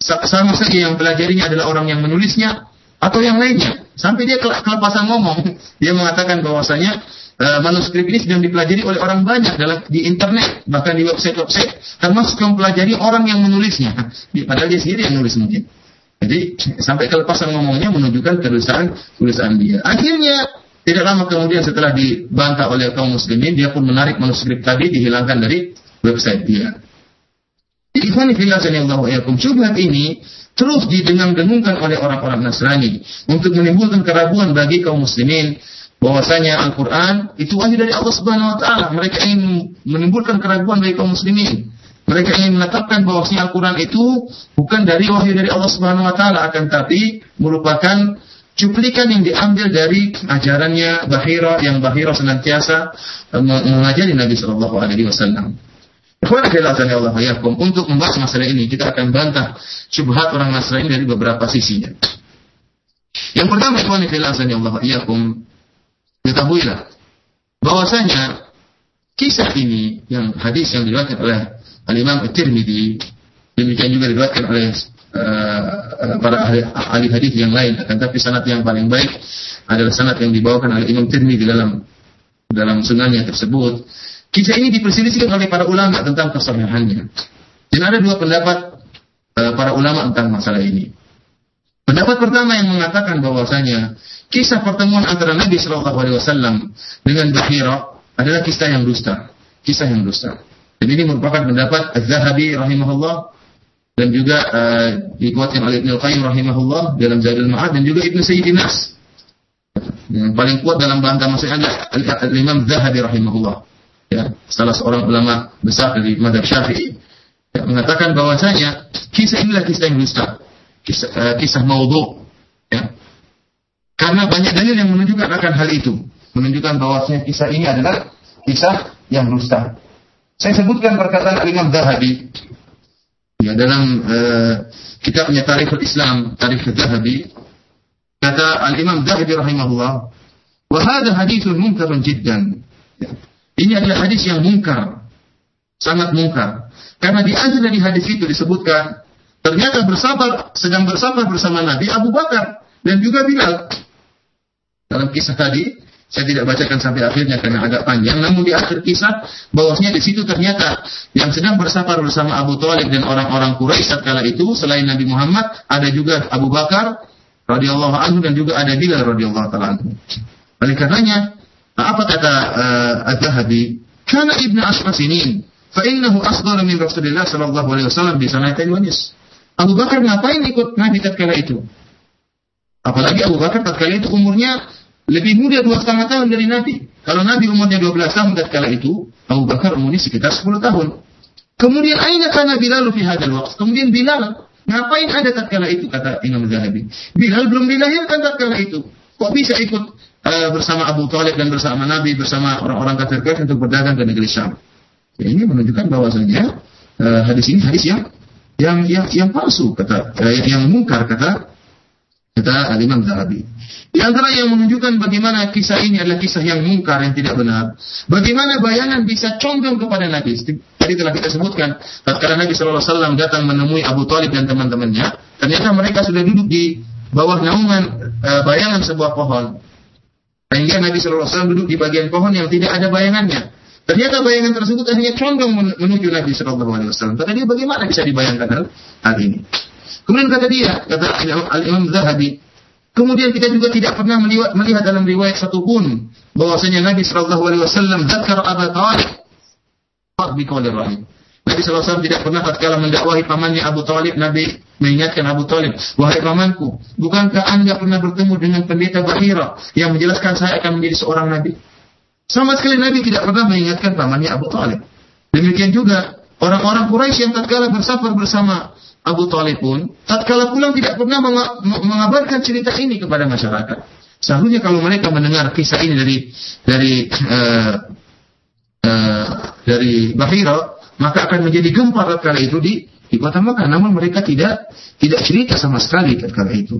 Speaker 1: Sama saja yang pelajarinya adalah orang yang menulisnya atau yang lainnya. Sampai dia kelepasan ngomong, dia mengatakan bahwasanya uh, manuskrip ini sedang dipelajari oleh orang banyak dalam di internet, bahkan di website-website, termasuk mempelajari orang yang menulisnya. Padahal dia sendiri yang nulis mungkin. Jadi sampai kelepasan ngomongnya menunjukkan tulisan tulisan dia. Akhirnya tidak lama kemudian setelah dibantah oleh kaum muslimin, dia pun menarik manuskrip tadi dihilangkan dari website dia. Yakum syubhat ini terus didengung-dengungkan oleh orang-orang Nasrani untuk menimbulkan keraguan bagi kaum muslimin bahwasanya Al-Qur'an itu wahyu dari Allah Subhanahu wa taala. Mereka ingin menimbulkan keraguan bagi kaum muslimin. Mereka ingin menetapkan bahwasanya Al-Qur'an itu bukan dari wahyu dari Allah Subhanahu wa taala akan tapi merupakan cuplikan yang diambil dari ajarannya Bahira yang Bahira senantiasa eh, mengajari Nabi Shallallahu Alaihi Wasallam. Untuk membahas masalah ini kita akan bantah syubhat orang Nasrani dari beberapa sisinya. Yang pertama, ikhwan Allah yakum, ketahuilah bahwasanya kisah ini yang hadis yang diriwayatkan oleh Al Imam At-Tirmidzi demikian juga diriwayatkan oleh uh, para ahli, ahli hadis yang lain akan tapi sanad yang paling baik adalah sanad yang dibawakan oleh Imam Tirmidzi dalam dalam sunannya tersebut kisah ini diperselisihkan oleh para ulama tentang kesahihannya dan ada dua pendapat uh, para ulama tentang masalah ini pendapat pertama yang mengatakan bahwasanya kisah pertemuan antara Nabi Shallallahu Alaihi Wasallam dengan Bahira adalah kisah yang dusta. Kisah yang dusta. Dan ini merupakan pendapat Az-Zahabi rahimahullah dan juga uh, dikuatkan oleh Ibnu Qayyim rahimahullah dalam Zadul Ma'ad dan juga Ibnu Sayyidin Nas. Yang paling kuat dalam bantah maksudnya adalah Imam Zahabi rahimahullah. Ya, salah seorang ulama besar dari madhab Syafi'i ya, mengatakan bahwasanya kisah inilah kisah yang dusta, kisah, uh, kisah maudhu. Ya. Karena banyak dalil yang menunjukkan akan hal itu, menunjukkan bahwasanya kisah ini adalah kisah yang dusta. Saya sebutkan perkataan Imam Zahabi ya, dalam uh, kitabnya Tarikhul Islam, Tarikh Zahabi. Kata Al-Imam Zahabi rahimahullah, "Wa hadha hadithun munkarun jiddan." Ya. Ini adalah hadis yang mungkar. Sangat mungkar. Karena di akhir dari hadis itu disebutkan ternyata bersabar sedang bersabar bersama Nabi Abu Bakar dan juga Bilal. Dalam kisah tadi saya tidak bacakan sampai akhirnya karena agak panjang. Namun di akhir kisah bahwasanya di situ ternyata yang sedang bersafar bersama Abu Thalib dan orang-orang Quraisy kala itu selain Nabi Muhammad ada juga Abu Bakar radhiyallahu anhu dan juga ada Bilal radhiyallahu taala anhu. Oleh karenanya apa kata uh, Az-Zahabi? Kana ibnu Ashra sinin fa innahu asghara min Rasulillah sallallahu alaihi wasallam di sanatain wanis. Abu Bakar ngapain ikut Nabi tatkala itu? Apalagi Abu Bakar tatkala itu umurnya lebih muda dua setengah tahun dari Nabi. Kalau Nabi umurnya 12 tahun kala itu, Abu Bakar umurnya sekitar 10 tahun. Kemudian aina kana Bilal fi hadzal waqt? Kemudian Bilal ngapain ada tatkala itu kata Imam Zahabi. Bilal belum dilahirkan tatkala itu. Kok bisa ikut uh, bersama Abu Thalib dan bersama Nabi bersama orang-orang kafir Quraisy untuk berdagang ke negeri Syam? Ya, ini menunjukkan bahwasanya uh, hadis ini hadis yang yang yang, palsu kata uh, yang mungkar kata kata Al Imam Zahabi. Di antara yang menunjukkan bagaimana kisah ini adalah kisah yang mungkar, yang tidak benar. Bagaimana bayangan bisa condong kepada Nabi. Tadi telah kita sebutkan, tatkala Nabi SAW datang menemui Abu Talib dan teman-temannya, ternyata mereka sudah duduk di bawah naungan e, bayangan sebuah pohon. Sehingga Nabi SAW duduk di bagian pohon yang tidak ada bayangannya. Ternyata bayangan tersebut hanya condong menuju Nabi SAW. Kata dia, bagaimana bisa dibayangkan hal ini? Kemudian kata dia, kata Al-Imam Zahabi, Kemudian kita juga tidak pernah melihat, melihat dalam riwayat satu pun bahwasanya Nabi Shallallahu Alaihi Wasallam zakar Abu Talib bi rahim. Nabi SAW tidak pernah tatkala mendakwahi pamannya Abu Talib, Nabi mengingatkan Abu Talib, wahai pamanku, bukankah anda pernah bertemu dengan pendeta Bahira yang menjelaskan saya akan menjadi seorang Nabi? Sama sekali Nabi tidak pernah mengingatkan pamannya Abu Talib. Demikian juga orang-orang Quraisy yang tatkala bersafar bersama Abu Talib pun tatkala pulang tidak pernah mengabarkan cerita ini kepada masyarakat. Seharusnya kalau mereka mendengar kisah ini dari dari uh, uh, dari Bahira, maka akan menjadi gempar tatkala itu di di kota Mekah. Namun mereka tidak tidak cerita sama sekali tatkala itu.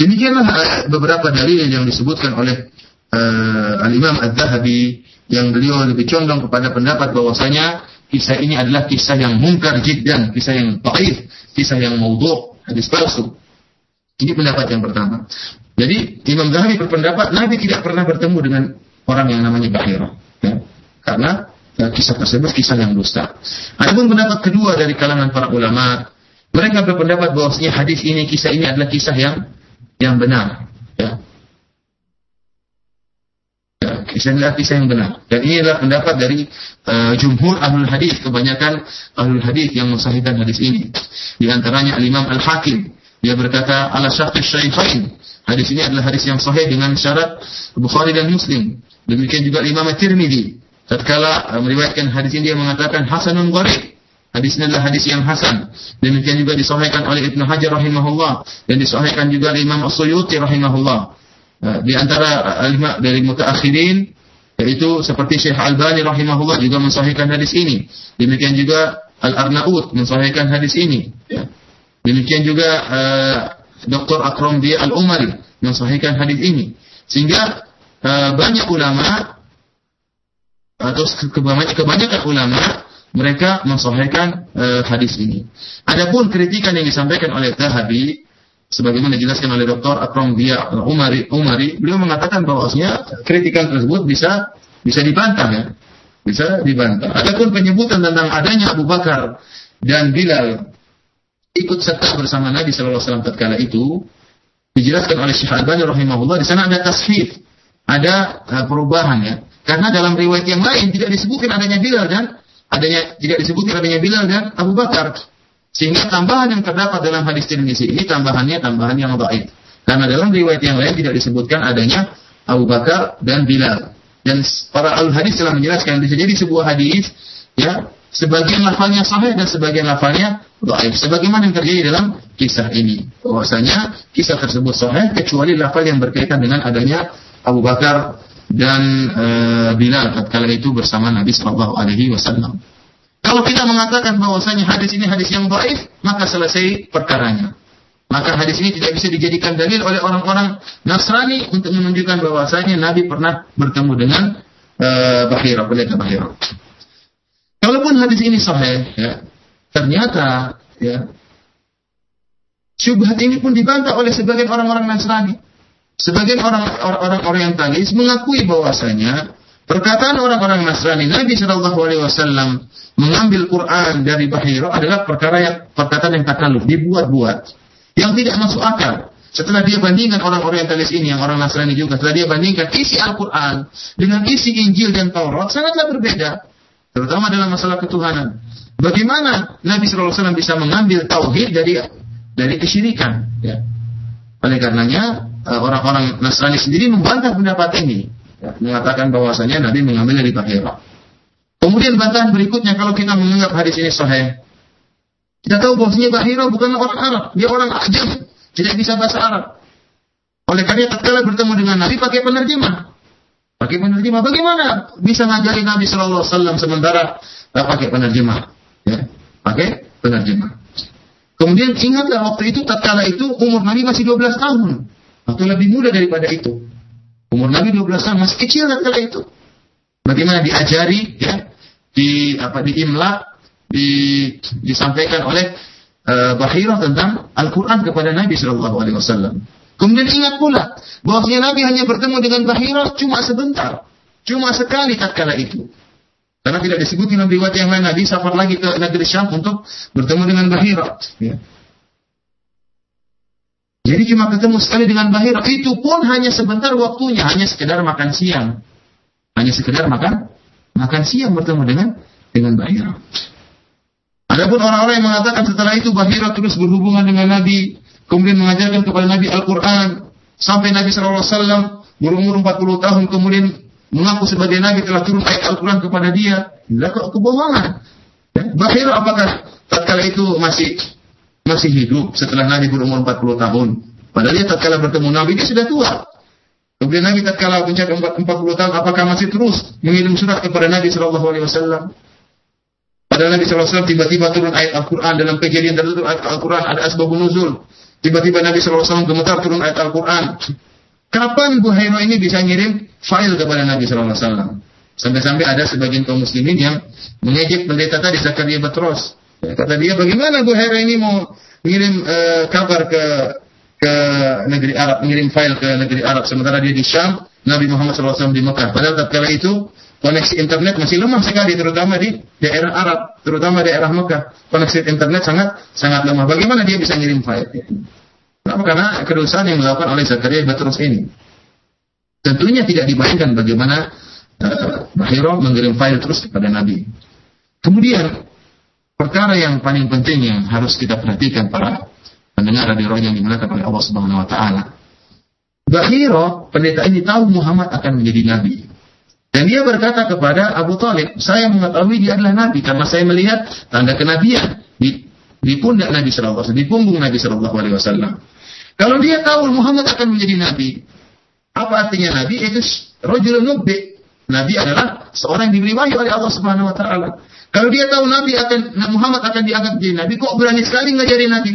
Speaker 1: Demikianlah eh, beberapa dalil yang disebutkan oleh uh, Al Imam Az-Zahabi yang beliau lebih condong kepada pendapat bahwasanya kisah ini adalah kisah yang mungkar jiddan, kisah yang taif, kisah yang maudhu, hadis palsu. Ini pendapat yang pertama. Jadi Imam Zahabi berpendapat Nabi tidak pernah bertemu dengan orang yang namanya Bahira. Ya. Karena ya, kisah tersebut kisah yang dusta. Adapun pendapat kedua dari kalangan para ulama, mereka berpendapat bahwasanya hadis ini, kisah ini adalah kisah yang yang benar. Ya. Inilah kisah yang benar. Dan ini adalah pendapat dari uh, jumhur ahlul hadis, kebanyakan ahlul hadis yang mensahihkan hadis ini. Di antaranya Al-Imam Al-Hakim. Dia berkata, ala syarti syaifain. Hadis ini adalah hadis yang sahih dengan syarat Bukhari dan Muslim. Demikian juga Imam At-Tirmidzi. Tatkala uh, meriwayatkan hadis ini dia mengatakan hasanun gharib. Hadis ini adalah hadis yang hasan. Demikian juga disahihkan oleh Ibnu Hajar rahimahullah dan disahihkan juga oleh Imam As-Suyuti rahimahullah. Eh, di antara ulama dari mutaakhirin yaitu seperti Syekh Al-Bani rahimahullah juga mensahihkan hadis ini. Demikian juga Al-Arnaud mensahihkan hadis ini. Ya. Demikian juga uh, eh, Dr. Akram Al-Umari mensahihkan hadis ini. Sehingga uh, banyak ulama atau kebanyakan, kebanyakan ulama mereka mensahihkan uh, hadis ini. Adapun kritikan yang disampaikan oleh Zahabi sebagaimana dijelaskan oleh Dr. Akram Dia Umari, Umari, beliau mengatakan bahwasanya kritikan tersebut bisa bisa dibantah ya. Bisa dibantah. Adapun penyebutan tentang adanya Abu Bakar dan Bilal ikut serta bersama Nabi sallallahu alaihi wasallam tatkala itu dijelaskan oleh Syekh Al-Albani rahimahullah di sana ada tasfif. ada uh, perubahan ya. Karena dalam riwayat yang lain tidak disebutkan adanya Bilal dan adanya tidak disebutkan adanya Bilal dan Abu Bakar. Sehingga tambahan yang terdapat dalam hadis Tirmizi ini tambahannya tambahan yang baik. Karena dalam riwayat yang lain tidak disebutkan adanya Abu Bakar dan Bilal. Dan para al hadis telah menjelaskan bisa jadi sebuah hadis ya sebagian lafalnya sahih dan sebagian lafalnya dhaif. Sebagaimana yang terjadi dalam kisah ini. Bahwasanya kisah tersebut sahih kecuali lafal yang berkaitan dengan adanya Abu Bakar dan e, Bilal tatkala itu bersama Nabi Shallallahu alaihi wasallam. Kalau kita mengatakan bahwasanya hadis ini hadis yang baik, maka selesai perkaranya. Maka hadis ini tidak bisa dijadikan dalil oleh orang-orang Nasrani untuk menunjukkan bahwasanya Nabi pernah bertemu dengan uh, Bahira, pendeta Bahira. Kalaupun hadis ini sahih, ya, ternyata ya, syubhat ini pun dibantah oleh sebagian orang-orang Nasrani. Sebagian orang-orang Orientalis mengakui bahwasanya perkataan orang-orang Nasrani Nabi Shallallahu Alaihi Wasallam mengambil Quran dari Bahira adalah perkara yang perkataan yang takaluf, dibuat-buat, yang tidak masuk akal. Setelah dia bandingkan orang Orientalis ini, yang orang Nasrani juga, setelah dia bandingkan isi Al-Quran dengan isi Injil dan Taurat, sangatlah berbeda. Terutama dalam masalah ketuhanan. Bagaimana Nabi SAW bisa mengambil tauhid dari dari kesyirikan? Ya. Oleh karenanya, eh, orang-orang Nasrani sendiri membantah pendapat ini. Ya, mengatakan bahwasanya Nabi mengambil dari Bahira. Kemudian bantahan berikutnya kalau kita menganggap hadis ini sahih. Kita tahu bahwasanya Bahira bukanlah orang Arab, dia orang Ajam, tidak bisa bahasa Arab. Oleh karena tatkala bertemu dengan Nabi pakai penerjemah. Pakai penerjemah. Bagaimana bisa ngajari Nabi Shallallahu Alaihi Wasallam sementara tak pakai penerjemah? Ya, pakai penerjemah. Kemudian ingatlah waktu itu tatkala itu umur Nabi masih 12 tahun atau lebih muda daripada itu. Umur Nabi 12 tahun masih kecil tatkala itu. Bagaimana diajari ya di apa di imla di, disampaikan oleh uh, Bahira tentang Al-Qur'an kepada Nabi Shallallahu alaihi wasallam. Kemudian ingat pula bahwasanya Nabi hanya bertemu dengan Bahira cuma sebentar, cuma sekali tatkala itu. Karena tidak disebut dalam riwayat yang lain Nabi safar lagi ke negeri Syam untuk bertemu dengan Bahira. Ya. Jadi cuma ketemu sekali dengan Bahira. Itu pun hanya sebentar waktunya, hanya sekedar makan siang. Hanya sekedar makan makan siang bertemu dengan dengan Bahira. Adapun orang-orang yang mengatakan setelah itu Bahira terus berhubungan dengan Nabi, kemudian mengajarkan kepada Nabi Al-Quran, sampai Nabi SAW berumur 40 tahun kemudian mengaku sebagai Nabi telah turun ayat Al-Quran kepada dia. Inilah kebohongan. Ya, Bahira apakah tatkala itu masih masih hidup setelah Nabi berumur 40 tahun? Padahal dia tatkala bertemu Nabi dia sudah tua. Kemudian Nabi tatkala mencapai 40 tahun, apakah masih terus mengirim surat kepada Nabi Shallallahu Alaihi Wasallam? Padahal Nabi SAW tiba-tiba turun ayat Al-Quran dalam kejadian tertentu ayat Al-Quran ada asbabun nuzul. Tiba-tiba Nabi SAW gemetar turun ayat Al-Quran. Kapan Buhairo ini bisa ngirim file kepada Nabi SAW? Sampai-sampai ada sebagian kaum muslimin yang mengejek pendeta tadi Zakaria Batros. Ya, kata dia bagaimana Buhairo ini mau mengirim uh, kabar ke ke negeri Arab, mengirim file ke negeri Arab sementara dia di Syam, Nabi Muhammad SAW di Mekah. Padahal tatkala itu koneksi internet masih lemah sekali terutama di daerah Arab, terutama daerah Mekah. Koneksi internet sangat sangat lemah. Bagaimana dia bisa ngirim file? Kenapa? Karena kedosaan yang dilakukan oleh Zakaria Batrus ini. Tentunya tidak dibayangkan bagaimana uh, Bahiro mengirim file terus kepada Nabi. Kemudian perkara yang paling penting yang harus kita perhatikan para mendengar dari roh yang dimuliakan oleh Allah Subhanahu wa taala. Bahiro, pendeta ini tahu Muhammad akan menjadi nabi. Dan dia berkata kepada Abu Talib, saya mengetahui dia adalah nabi karena saya melihat tanda kenabian di, di pundak Nabi Shallallahu Alaihi di punggung Nabi Shallallahu Alaihi Wasallam. Kalau dia tahu Muhammad akan menjadi nabi, apa artinya nabi? Itu rojul nubbi. Nabi adalah seorang yang diberi wahyu oleh Allah Subhanahu Wa Taala. Kalau dia tahu Nabi akan Muhammad akan diangkat menjadi nabi, kok berani sekali ngajari Nabi?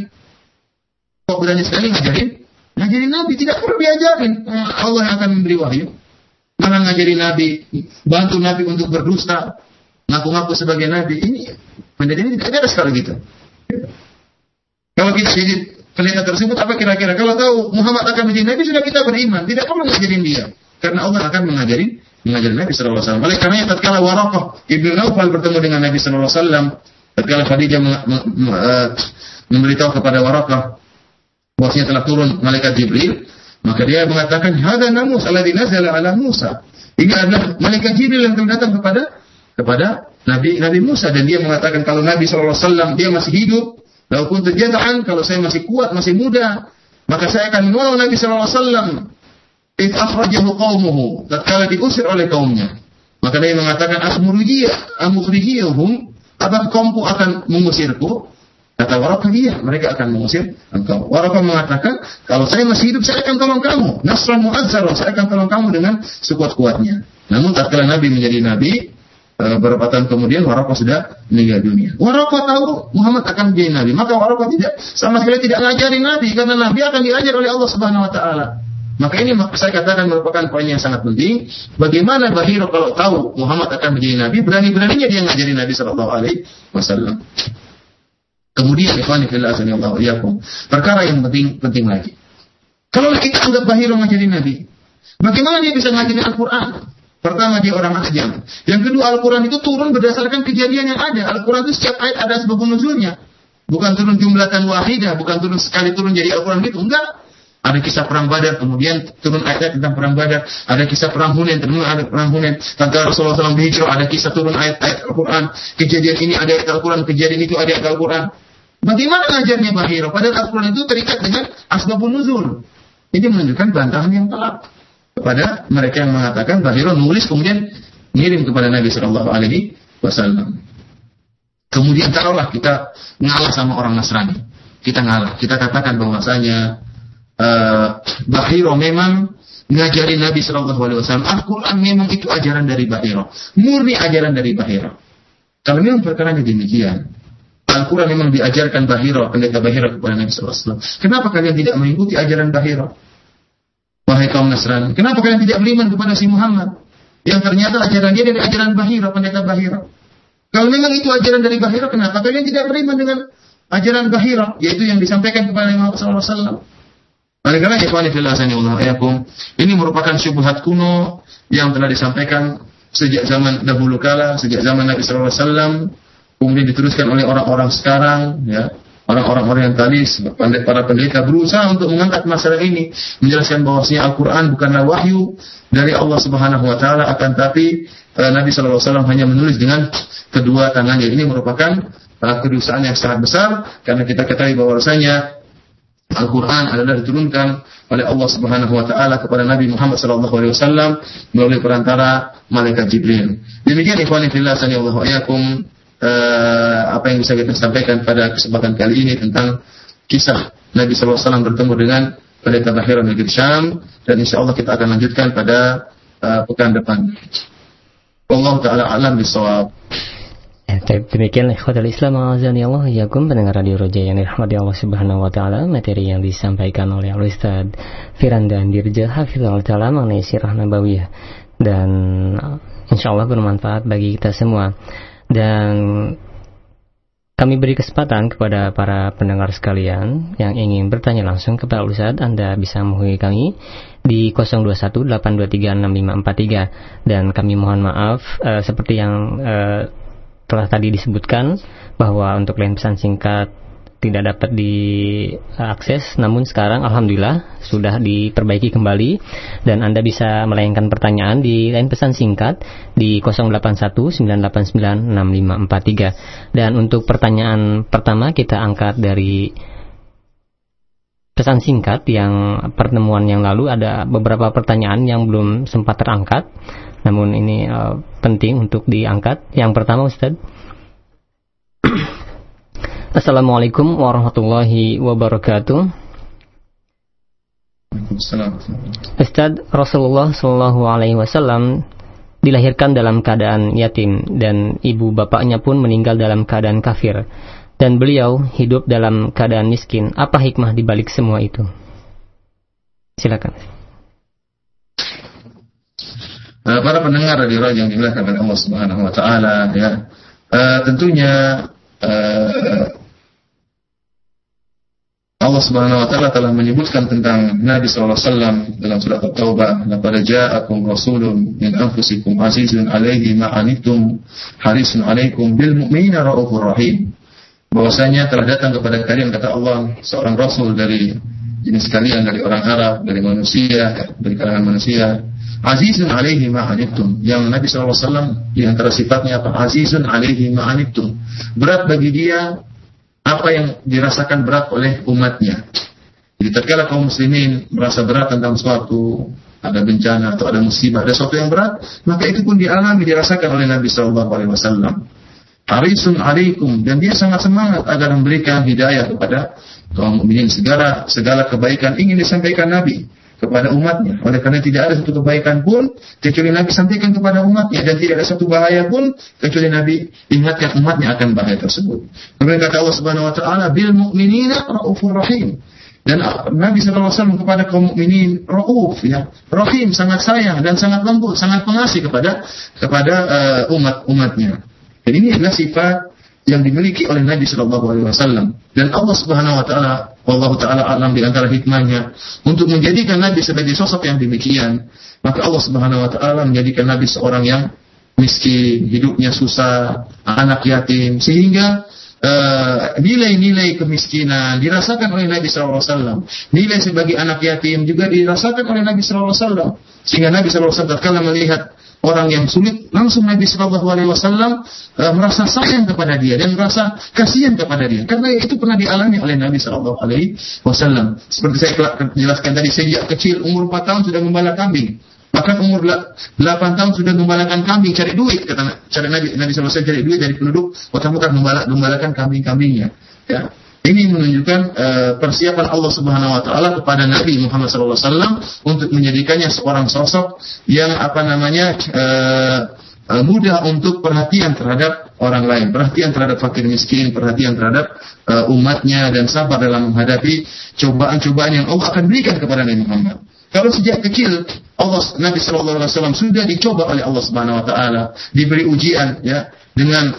Speaker 1: Kok berani sekali ngajarin? Ngajarin Nabi tidak perlu diajarin. Allah yang akan memberi wahyu. Mana ngajarin Nabi, bantu Nabi untuk berdusta, ngaku-ngaku sebagai Nabi. Ini pendidikan ini tidak ada sekali gitu. Kalau kita jadi pendeta tersebut, apa kira-kira? Kalau tahu Muhammad akan menjadi Nabi, sudah kita beriman. Tidak perlu ngajarin dia. Karena Allah akan mengajari mengajar Nabi Sallallahu Alaihi Wasallam. Oleh karena tatkala Waraqah ibnu Naufal bertemu dengan Nabi Sallallahu Alaihi Wasallam, tatkala Khadijah uh, memberitahu kepada Waraqah bahwasanya telah turun malaikat Jibril, Maka dia mengatakan, "Hadza namus alladzi nazala ala Musa." Ini adalah malaikat Jibril yang telah datang kepada kepada Nabi Nabi Musa dan dia mengatakan kalau Nabi SAW dia masih hidup, walaupun terjadaan kalau saya masih kuat, masih muda, maka saya akan menolong Nabi SAW. If akhrajahu qaumuhu, tatkala diusir oleh kaumnya. Maka dia mengatakan asmurujiyah, apakah kaumku akan mengusirku? Kata Waraka, iya, mereka akan mengusir engkau. Waraka mengatakan, kalau saya masih hidup, saya akan tolong kamu. Nasran mu'azzar, saya akan tolong kamu dengan sekuat-kuatnya. Namun tatkala Nabi menjadi Nabi, eh, beberapa tahun kemudian Waraka sudah meninggal dunia. Waraka tahu Muhammad akan menjadi Nabi. Maka Waraka tidak, sama sekali tidak ngajari Nabi, karena Nabi akan diajar oleh Allah Subhanahu Wa Taala. Maka ini saya katakan merupakan poin yang sangat penting. Bagaimana Bahiro kalau tahu Muhammad akan menjadi Nabi, berani-beraninya dia ngajari Nabi Shallallahu Alaihi Wasallam. Kemudian ikhwan iyakum. Perkara yang penting penting lagi. Kalau kita anggap Bahiro ngajari Nabi, bagaimana dia bisa ngajari Al-Qur'an? Pertama dia orang ajam. Yang kedua Al-Quran itu turun berdasarkan kejadian yang ada. Al-Quran itu setiap ayat ada sebab nuzulnya. Bukan turun jumlahkan wahidah, bukan turun sekali turun jadi Al-Quran gitu. Enggak. Ada kisah perang Badar, kemudian turun ayat tentang perang Badar. Ada kisah perang Hunain, turun ada perang Hunain. Tentang Rasulullah SAW berhijrah, ada kisah turun ayat-ayat Al-Quran. Kejadian ini ada ayat Al-Quran, kejadian itu ada ayat Al-Quran. Bagaimana ngajarnya Bahiro? Padahal Al-Quran itu terikat dengan asbabun nuzul. Ini menunjukkan bantahan yang telak kepada mereka yang mengatakan Bahiro nulis kemudian ngirim kepada Nabi Shallallahu Alaihi Wasallam. Kemudian taruhlah kita ngalah sama orang Nasrani. Kita ngalah. Kita katakan bahwasanya uh, Bahiro memang ngajarin Nabi Shallallahu Alaihi Wasallam. Al-Quran memang itu ajaran dari Bahiro. Murni ajaran dari Bahiro. Kalau memang perkaranya demikian, Al-Quran memang diajarkan Bahiro, pendeta Bahiro kepada Nabi SAW. Kenapa kalian tidak mengikuti ajaran Bahiro? Wahai kaum Nasrani, kenapa kalian tidak beriman kepada si Muhammad? Yang ternyata ajaran dia dari ajaran Bahiro, pendeta Bahiro. Kalau memang itu ajaran dari Bahiro, kenapa kalian tidak beriman dengan ajaran Bahiro, yaitu yang disampaikan kepada Nabi SAW? Oleh karena Allah ini merupakan syubhat kuno yang telah disampaikan sejak zaman dahulu kala, sejak zaman Nabi SAW, kemudian diteruskan oleh orang-orang sekarang ya orang-orang orientalis para pendeta berusaha untuk mengangkat masalah ini menjelaskan bahwasanya Al-Qur'an bukanlah wahyu dari Allah Subhanahu wa taala akan tapi uh, Nabi alaihi wasallam hanya menulis dengan kedua tangannya. Ini merupakan uh, kedustaan yang sangat besar karena kita ketahui bahwasanya Al-Quran adalah diturunkan oleh Allah Subhanahu wa taala kepada Nabi Muhammad sallallahu alaihi wasallam melalui perantara malaikat Jibril. Demikian ikhwan fillah sallallahu alaihi uh, apa yang bisa kita sampaikan pada kesempatan kali ini tentang kisah Nabi SAW bertemu dengan pendeta Bahira negeri Syam dan insya Allah kita akan lanjutkan pada uh, pekan depan. Allah Ta'ala alam bisawab.
Speaker 2: Ya, demikian ikhwatul Islam azani Allah yakum pendengar radio Roja yang dirahmati Allah Subhanahu wa taala materi yang disampaikan oleh Al Ustaz Firanda Dirja Hafizul Taala mengenai sirah nabawiyah. Dan uh, insya Allah bermanfaat bagi kita semua. Dan kami beri kesempatan kepada para pendengar sekalian yang ingin bertanya langsung kepada Ustaz, Anda bisa menghubungi kami di 0218236543 dan kami mohon maaf uh, seperti yang uh, telah tadi disebutkan bahwa untuk line pesan singkat tidak dapat diakses. Namun sekarang alhamdulillah sudah diperbaiki kembali. Dan Anda bisa melayangkan pertanyaan di line pesan singkat di 0819896543 dan untuk pertanyaan pertama kita angkat dari pesan singkat yang pertemuan yang lalu. Ada beberapa pertanyaan yang belum sempat terangkat. Namun ini uh, penting untuk diangkat yang pertama Ustadz Assalamualaikum warahmatullahi wabarakatuh. Ustaz Rasulullah Shallallahu Alaihi Wasallam dilahirkan dalam keadaan yatim dan ibu bapaknya pun meninggal dalam keadaan kafir dan beliau hidup dalam keadaan miskin. Apa hikmah di balik semua itu? Silakan.
Speaker 1: Uh, para pendengar radio yang dimuliakan oleh Allah Subhanahu Wa Taala, ya uh, tentunya uh, Allah Subhanahu wa taala telah menyebutkan tentang Nabi sallallahu alaihi wasallam dalam surat At-Taubah, "Laqad ja'akum rasulun min anfusikum azizun 'alaihi ma anittum harisun 'alaikum bil mu'minina raufur rahim." Bahwasanya telah datang kepada kalian kata Allah seorang rasul dari jenis sekalian dari orang Arab, dari manusia, dari kalangan manusia. Azizun alaihi ma'anittum. Yang Nabi SAW di antara sifatnya apa? Azizun alaihi ma'anittum. Berat bagi dia apa yang dirasakan berat oleh umatnya. Jadi tatkala kaum muslimin merasa berat tentang suatu ada bencana atau ada musibah, ada sesuatu yang berat, maka itu pun dialami dirasakan oleh Nabi Shallallahu Alaihi Wasallam. Arisun alaikum dan dia sangat semangat agar memberikan hidayah kepada kaum mukminin segala segala kebaikan ingin disampaikan Nabi kepada umatnya. Oleh karena tidak ada satu kebaikan pun kecuali Nabi sampaikan kepada umatnya dan tidak ada satu bahaya pun kecuali Nabi ingatkan umatnya akan bahaya tersebut. Kemudian kata Allah Subhanahu wa taala bil mu'minina raufur rahim. Dan Nabi SAW kepada kaum mukminin rauf ya, rahim sangat sayang dan sangat lembut, sangat pengasih kepada kepada uh, umat umatnya. Dan ini adalah sifat yang dimiliki oleh Nabi Shallallahu Alaihi Wasallam. Dan Allah Subhanahu Wa Taala Allah Taala alam di antara hikmahnya untuk menjadikan Nabi sebagai sosok yang demikian maka Allah Subhanahu Wa Taala menjadikan Nabi seorang yang miskin hidupnya susah anak yatim sehingga eh, nilai-nilai uh, kemiskinan dirasakan oleh Nabi Wasallam. Nilai sebagai anak yatim juga dirasakan oleh Nabi Wasallam. Sehingga Nabi Alaihi Wasallam melihat orang yang sulit langsung Nabi Shallallahu Alaihi Wasallam uh, merasa sayang kepada dia dan merasa kasihan kepada dia. Karena itu pernah dialami oleh Nabi Shallallahu Alaihi Wasallam. Seperti saya jelaskan tadi sejak kecil umur 4 tahun sudah gembala kambing. Bahkan umur 8 tahun sudah gembalakan kambing cari duit kata cara Nabi Nabi Wasallam cari duit dari penduduk kota Mekah gembalakan kambing-kambingnya. Ya ini menunjukkan uh, persiapan Allah Subhanahu wa taala kepada Nabi Muhammad SAW untuk menjadikannya seorang sosok yang apa namanya uh, mudah untuk perhatian terhadap orang lain, perhatian terhadap fakir miskin, perhatian terhadap uh, umatnya dan sabar dalam menghadapi cobaan-cobaan yang Allah akan berikan kepada Nabi Muhammad. Kalau sejak kecil Allah Nabi Shallallahu Alaihi sudah dicoba oleh Allah Subhanahu Wa Taala, diberi ujian ya dengan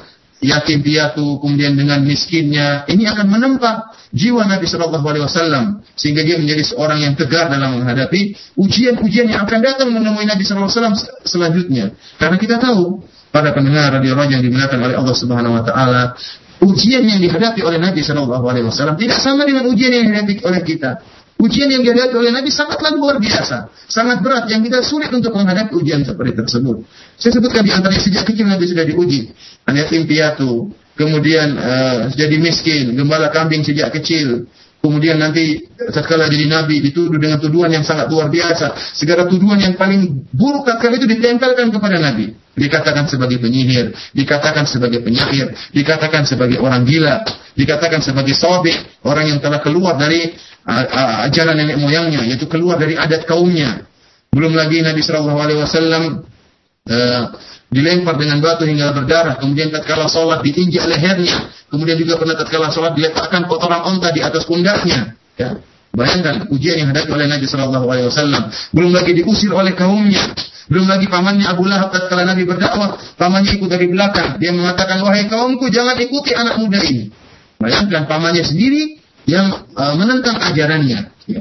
Speaker 1: yatim piatu, kemudian dengan miskinnya, ini akan menempa jiwa Nabi Shallallahu Alaihi Wasallam sehingga dia menjadi seorang yang tegar dalam menghadapi ujian-ujian yang akan datang menemui Nabi Shallallahu Alaihi Wasallam selanjutnya. Karena kita tahu pada pendengar radio yang dimuliakan oleh Allah Subhanahu Wa Taala, ujian yang dihadapi oleh Nabi Shallallahu Alaihi Wasallam tidak sama dengan ujian yang dihadapi oleh kita. Ujian yang dihadapi oleh Nabi sangatlah luar biasa, sangat berat yang kita sulit untuk menghadapi ujian seperti tersebut. Saya sebutkan di antara sejak kecil Nabi sudah diuji, yatim piatu, kemudian uh, jadi miskin, gembala kambing sejak kecil, kemudian nanti tatkala jadi nabi dituduh dengan tuduhan yang sangat luar biasa, segala tuduhan yang paling buruk tatkala itu ditempelkan kepada nabi. Dikatakan sebagai penyihir, dikatakan sebagai penyihir, dikatakan sebagai orang gila, dikatakan sebagai sobek, orang yang telah keluar dari ajaran nenek moyangnya, yaitu keluar dari adat kaumnya. Belum lagi Nabi Shallallahu Alaihi Wasallam uh, dilempar dengan batu hingga berdarah. Kemudian tatkala sholat diinjak lehernya. Kemudian juga pernah tatkala sholat diletakkan kotoran onta di atas pundaknya. Ya. Bayangkan ujian yang hadapi oleh Nabi Shallallahu Alaihi. Belum lagi diusir oleh kaumnya. Belum lagi pamannya Abu Lahab tatkala Nabi berdakwah, pamannya ikut dari belakang. Dia mengatakan, wahai kaumku jangan ikuti anak muda ini. Bayangkan pamannya sendiri yang uh, menentang ajarannya. Ya.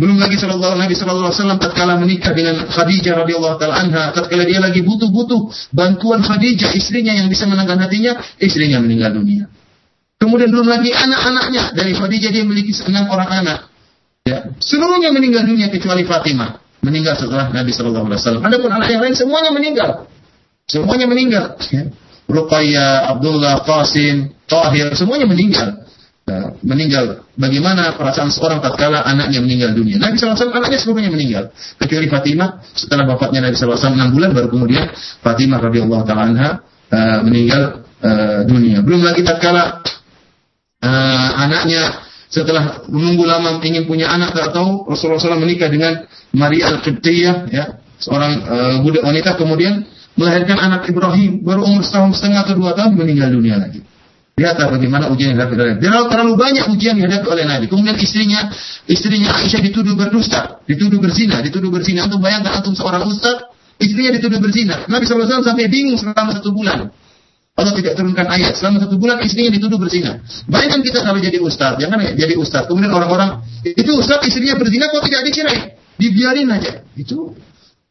Speaker 1: Belum lagi sallallahu Nabi sallallahu alaihi wasallam tatkala menikah dengan Khadijah radhiyallahu taala anha, tatkala dia lagi butuh-butuh bantuan Khadijah istrinya yang bisa menangkan hatinya, istrinya meninggal dunia. Kemudian belum lagi anak-anaknya dari Khadijah dia memiliki enam orang anak. Ya, seluruhnya meninggal dunia kecuali Fatimah meninggal setelah Nabi sallallahu alaihi wasallam. Adapun anak yang lain semuanya meninggal. Semuanya meninggal. Ya. Ruqayyah, Abdullah, Qasim, Tahir, semuanya meninggal. Nah, meninggal. Bagaimana perasaan seorang tatkala anaknya meninggal dunia? Nabi SAW anaknya seluruhnya meninggal, kecuali Fatimah setelah wafatnya Nabi SAW enam bulan baru kemudian Fatimah radhiyallahu taala uh, meninggal uh, dunia. Belum lagi tatkala uh, anaknya setelah menunggu lama ingin punya anak tak tahu Rasulullah SAW menikah dengan Maria al-Qibtiyah ya seorang uh, budak wanita kemudian melahirkan anak Ibrahim baru umur setahun setengah atau dua tahun meninggal dunia lagi. Lihatlah bagaimana ujian yang dihadapi oleh Nabi. Terlalu, banyak ujian yang dihadapi oleh Nabi. Kemudian istrinya, istrinya Aisyah dituduh berdusta, dituduh berzina, dituduh berzina. Untuk bayangkan antum seorang ustaz, istrinya dituduh berzina. Nabi SAW sampai bingung selama satu bulan. Allah tidak turunkan ayat. Selama satu bulan istrinya dituduh berzina. Bayangkan kita kalau jadi ustaz, jangan ya, jadi ustaz. Kemudian orang-orang, itu ustaz istrinya berzina kok tidak dicerai? Dibiarin aja. Itu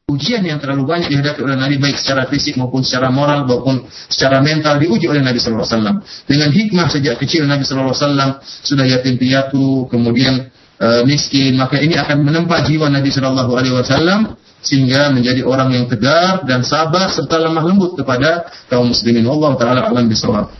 Speaker 1: ujian yang terlalu banyak dihadapi oleh Nabi baik secara fisik maupun secara moral maupun secara mental diuji oleh Nabi Sallallahu Alaihi Wasallam. Dengan hikmah sejak kecil Nabi Sallallahu Alaihi Wasallam sudah yatim piatu, kemudian uh, miskin, maka ini akan menempa jiwa Nabi Shallallahu Alaihi Wasallam sehingga menjadi orang yang tegar dan sabar serta lemah lembut kepada kaum muslimin. Allah taala alam bisawab.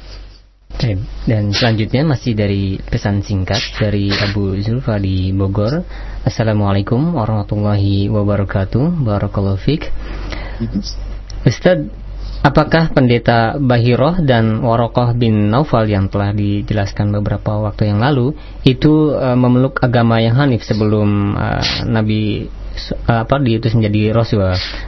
Speaker 2: Dan selanjutnya masih dari pesan singkat dari Abu Zulfa di Bogor. Assalamualaikum warahmatullahi wabarakatuh. Barakallahu fiqh. Ustaz, apakah pendeta Bahiroh dan Warokoh bin Naufal yang telah dijelaskan beberapa waktu yang lalu itu uh, memeluk agama yang hanif sebelum uh, Nabi apa diutus menjadi rasul.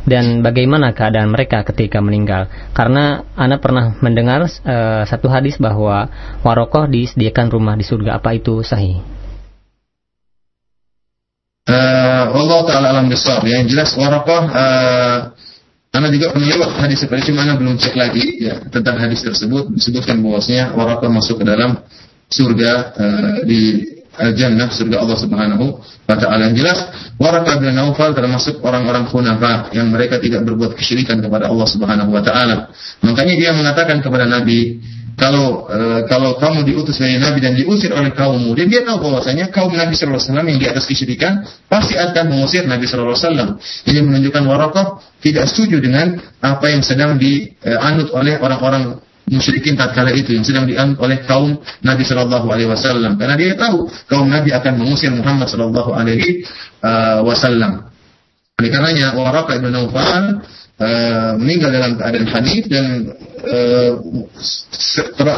Speaker 2: Dan bagaimana keadaan mereka ketika meninggal? Karena anda pernah mendengar uh, satu hadis bahwa warokoh disediakan rumah di surga. Apa itu sahih?
Speaker 1: Uh, Allah taala alam besar. Yang jelas warokoh uh, anda juga pernah hadis seperti cuma belum cek lagi ya tentang hadis tersebut. Disebutkan bahwasanya warokoh masuk ke dalam surga uh, di jannah surga Allah Subhanahu wa taala. Yang jelas Waraqah bin Naufal termasuk orang-orang khunafa yang mereka tidak berbuat kesyirikan kepada Allah Subhanahu wa taala. Makanya dia mengatakan kepada Nabi, kalau e, kalau kamu diutus dari Nabi dan diusir oleh kaummu, dan dia tahu bahwasanya kaum Nabi sallallahu alaihi wasallam yang di atas kesyirikan pasti akan mengusir Nabi sallallahu alaihi wasallam. Ini menunjukkan Waraqah tidak setuju dengan apa yang sedang dianut oleh orang-orang musyrikin tatkala itu yang sedang dianggap oleh kaum Nabi Shallallahu Alaihi Wasallam karena dia tahu kaum Nabi akan mengusir Muhammad Shallallahu Alaihi uh, Wasallam. Oleh karenanya Waraka ibn Naufal uh, meninggal dalam keadaan hanif dan uh,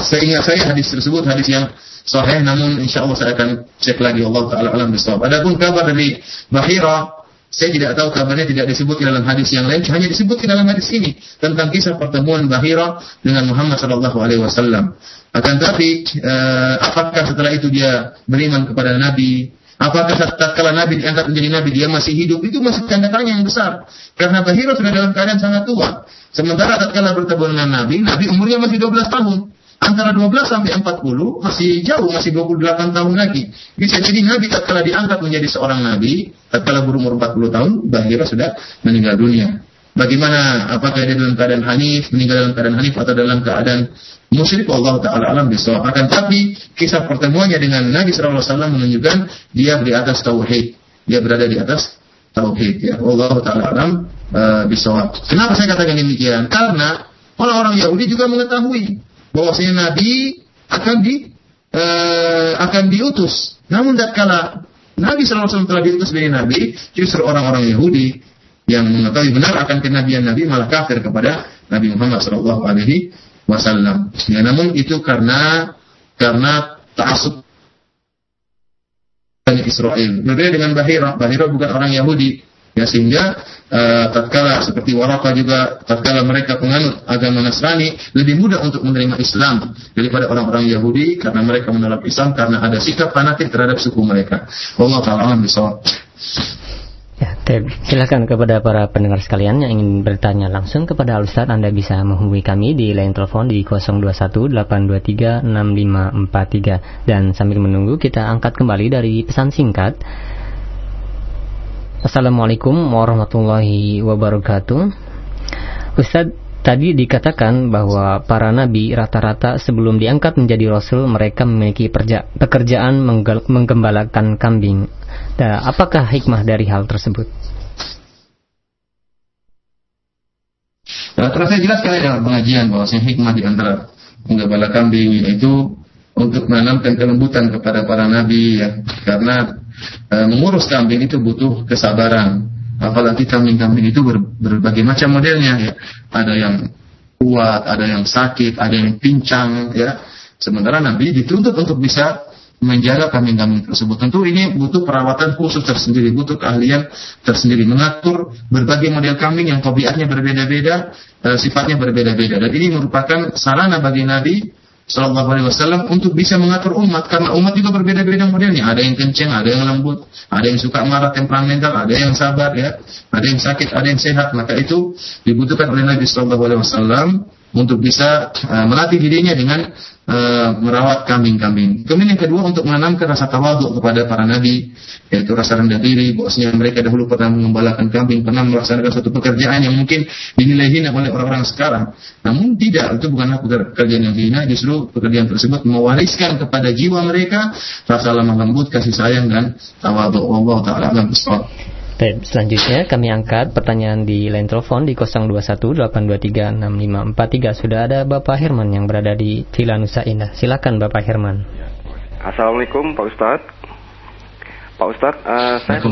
Speaker 1: seingat saya hadis tersebut hadis yang sahih namun insya Allah saya akan cek lagi Allah Taala alam bisawab. Adapun kabar dari Bahira saya tidak tahu kabarnya tidak disebut di dalam hadis yang lain, hanya disebut di dalam hadis ini tentang kisah pertemuan Bahira dengan Muhammad Shallallahu Alaihi Wasallam. Akan tetapi, eh, apakah setelah itu dia beriman kepada Nabi? Apakah tatkala Nabi diangkat menjadi Nabi dia masih hidup? Itu masih tanda tanya yang besar. Karena Bahira sudah dalam keadaan sangat tua. Sementara tatkala bertemu dengan Nabi, Nabi umurnya masih 12 tahun antara 12 sampai 40 masih jauh, masih 28 tahun lagi. Bisa jadi Nabi tatkala diangkat menjadi seorang Nabi, tatkala berumur 40 tahun, Bahira sudah meninggal dunia. Bagaimana, apakah dia dalam keadaan hanif, meninggal dalam keadaan hanif atau dalam keadaan musyrik, Allah Ta'ala alam bisa. Akan tapi, kisah pertemuannya dengan Nabi SAW menunjukkan dia di atas tauhid. Dia berada di atas tauhid. Ya. Allah Ta'ala alam uh, bisa. Kenapa saya katakan demikian? Karena orang-orang Yahudi juga mengetahui bahwasanya Nabi akan di uh, akan diutus. Namun tatkala Nabi SAW telah diutus dari Nabi, justru orang-orang Yahudi yang mengetahui benar akan kenabian Nabi malah kafir kepada Nabi Muhammad SAW. Alaihi Wasallam. Ya, namun itu karena karena taasub Israel. Berbeda dengan Bahira. Bahira bukan orang Yahudi. Ya sehingga uh, tatkala seperti Waraka juga tatkala mereka penganut agama Nasrani lebih mudah untuk menerima Islam daripada orang-orang Yahudi karena mereka menolak Islam karena ada sikap fanatik terhadap suku mereka. Allah taala bisa.
Speaker 2: Ya, silakan kepada para pendengar sekalian yang ingin bertanya langsung kepada Ustaz Anda bisa menghubungi kami di line telepon di 0218236543 dan sambil menunggu kita angkat kembali dari pesan singkat Assalamualaikum warahmatullahi wabarakatuh. Ustadz, tadi dikatakan bahwa para nabi rata-rata sebelum diangkat menjadi rasul mereka memiliki pekerjaan menggembalakan kambing. Nah, apakah hikmah dari hal tersebut?
Speaker 1: Nah, terus saya jelaskan dalam pengajian bahwa hikmah di antara menggembala kambing itu untuk menanamkan kelembutan kepada para nabi ya karena e, mengurus kambing itu butuh kesabaran apalagi kambing-kambing itu ber, berbagai macam modelnya ya ada yang kuat ada yang sakit ada yang pincang ya sementara nabi dituntut untuk bisa menjaga kambing-kambing tersebut. Tentu ini butuh perawatan khusus tersendiri, butuh keahlian tersendiri mengatur berbagai model kambing yang tabiatnya berbeda-beda, e, sifatnya berbeda-beda. Dan ini merupakan sarana bagi Nabi Sallallahu Alaihi Wasallam untuk bisa mengatur umat karena umat juga berbeda-beda modelnya. Ada yang kenceng, ada yang lembut, ada yang suka marah temperamental, ada yang sabar ya, ada yang sakit, ada yang sehat. Maka itu dibutuhkan oleh Nabi Sallallahu Alaihi Wasallam untuk bisa uh, melatih dirinya dengan uh, merawat kambing-kambing. Kemudian yang kedua untuk menanamkan rasa tawaduk kepada para nabi, yaitu rasa rendah diri, bahwasanya mereka dahulu pernah mengembalakan kambing, pernah melaksanakan suatu pekerjaan yang mungkin dinilai hina oleh orang-orang sekarang. Namun tidak, itu bukanlah pekerjaan yang hina, justru pekerjaan tersebut mewariskan kepada jiwa mereka rasa lemah lembut, kasih sayang dan tawaduk. Allah taala alam
Speaker 2: Baik, selanjutnya kami angkat pertanyaan di line telepon di 0218236543. Sudah ada Bapak Herman yang berada di Villa Nusa Indah. Silakan Bapak Herman.
Speaker 3: Assalamualaikum Pak Ustadz. Pak Ustadz, uh, saya,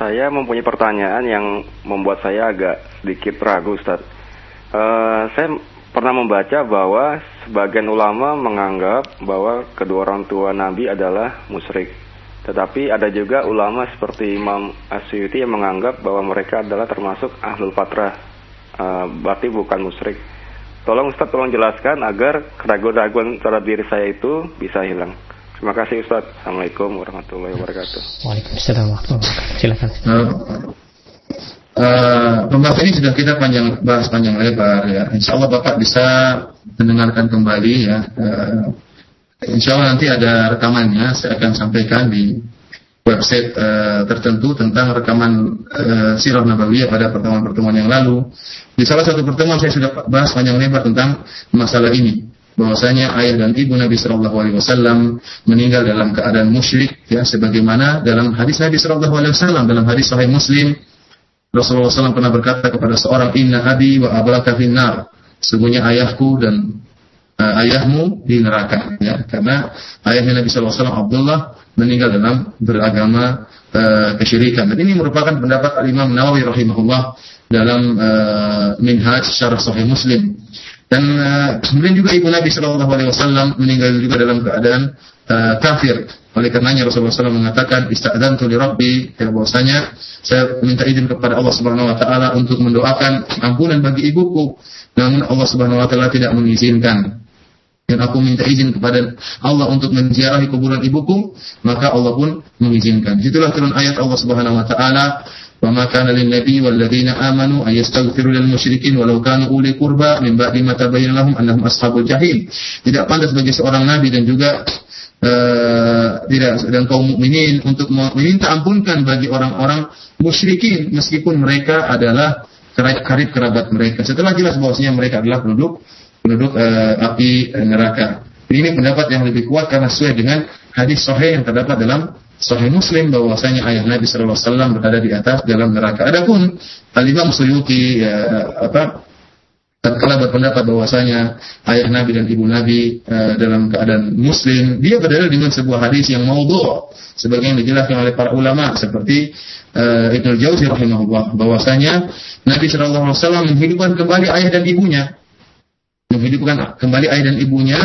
Speaker 3: saya mempunyai pertanyaan yang membuat saya agak sedikit ragu Ustadz. Uh, saya pernah membaca bahwa sebagian ulama menganggap bahwa kedua orang tua Nabi adalah musyrik. Tetapi ada juga ulama seperti Imam Asyuti yang menganggap bahwa mereka adalah termasuk ahlul fatrah, uh, berarti bukan musyrik. Tolong Ustaz tolong jelaskan agar keraguan-keraguan terhadap diri saya itu bisa hilang. Terima kasih Ustaz. Assalamualaikum warahmatullahi wabarakatuh.
Speaker 2: Waalaikumsalam warahmatullahi wabarakatuh. Silakan.
Speaker 1: Uh, uh, pembahasan ini sudah kita panjang bahas panjang lebar ya. Insya Allah Bapak bisa mendengarkan kembali ya. Uh, Insya Allah nanti ada rekamannya, saya akan sampaikan di website uh, tertentu tentang rekaman uh, Sirah Nabawiyah pada pertemuan-pertemuan yang lalu. Di salah satu pertemuan saya sudah bahas panjang lebar tentang masalah ini. Bahwasanya ayah dan ibu Nabi Shallallahu Alaihi Wasallam meninggal dalam keadaan musyrik ya sebagaimana dalam hadis Nabi Shallallahu Alaihi Wasallam dalam hadis Sahih Muslim Rasulullah SAW pernah berkata kepada seorang Inna abi wa abaka finnar sungguhnya ayahku dan uh, ayahmu di neraka ya. Karena ayahnya Nabi SAW Abdullah meninggal dalam beragama uh, kesyirikan. Dan ini merupakan pendapat Imam Nawawi rahimahullah dalam uh, Minhaj Syarah Sahih Muslim. Dan uh, kemudian juga ibu Nabi Shallallahu Alaihi Wasallam meninggal juga dalam keadaan uh, kafir. Oleh karenanya Rasulullah SAW mengatakan istadzantu li Rabbi ya bahwasanya saya minta izin kepada Allah Subhanahu wa taala untuk mendoakan ampunan bagi ibuku. Namun Allah Subhanahu wa taala tidak mengizinkan dan aku minta izin kepada Allah untuk menziarahi kuburan ibuku, maka Allah pun mengizinkan. Itulah turun ayat Allah Subhanahu wa taala, "Wa ma kana lin nabi wal ladzina amanu ay yastaghfiru lil musyrikin walau kanu uli qurba min ba'di ma tabayyana lahum annahum ashabul jahim." Tidak pantas bagi seorang nabi dan juga uh, tidak dan kaum mukminin untuk meminta ampunkan bagi orang-orang musyrikin meskipun mereka adalah karib kerabat mereka. Setelah jelas bahwasanya mereka adalah penduduk penduduk uh, api uh, neraka. Ini pendapat yang lebih kuat karena sesuai dengan hadis sahih yang terdapat dalam Sahih Muslim bahwasanya ayah Nabi Wasallam berada di atas dalam neraka. Adapun Al Imam Suyuti ya, apa tatkala berpendapat bahwasanya ayah Nabi dan ibu Nabi uh, dalam keadaan Muslim, dia berdalil dengan sebuah hadis yang maudhu, sebagai yang dijelaskan oleh para ulama seperti uh, Ibnu Jauzi rahimahullah bahwasanya Nabi Wasallam menghidupkan kembali ayah dan ibunya menghidupkan kembali ayah dan ibunya,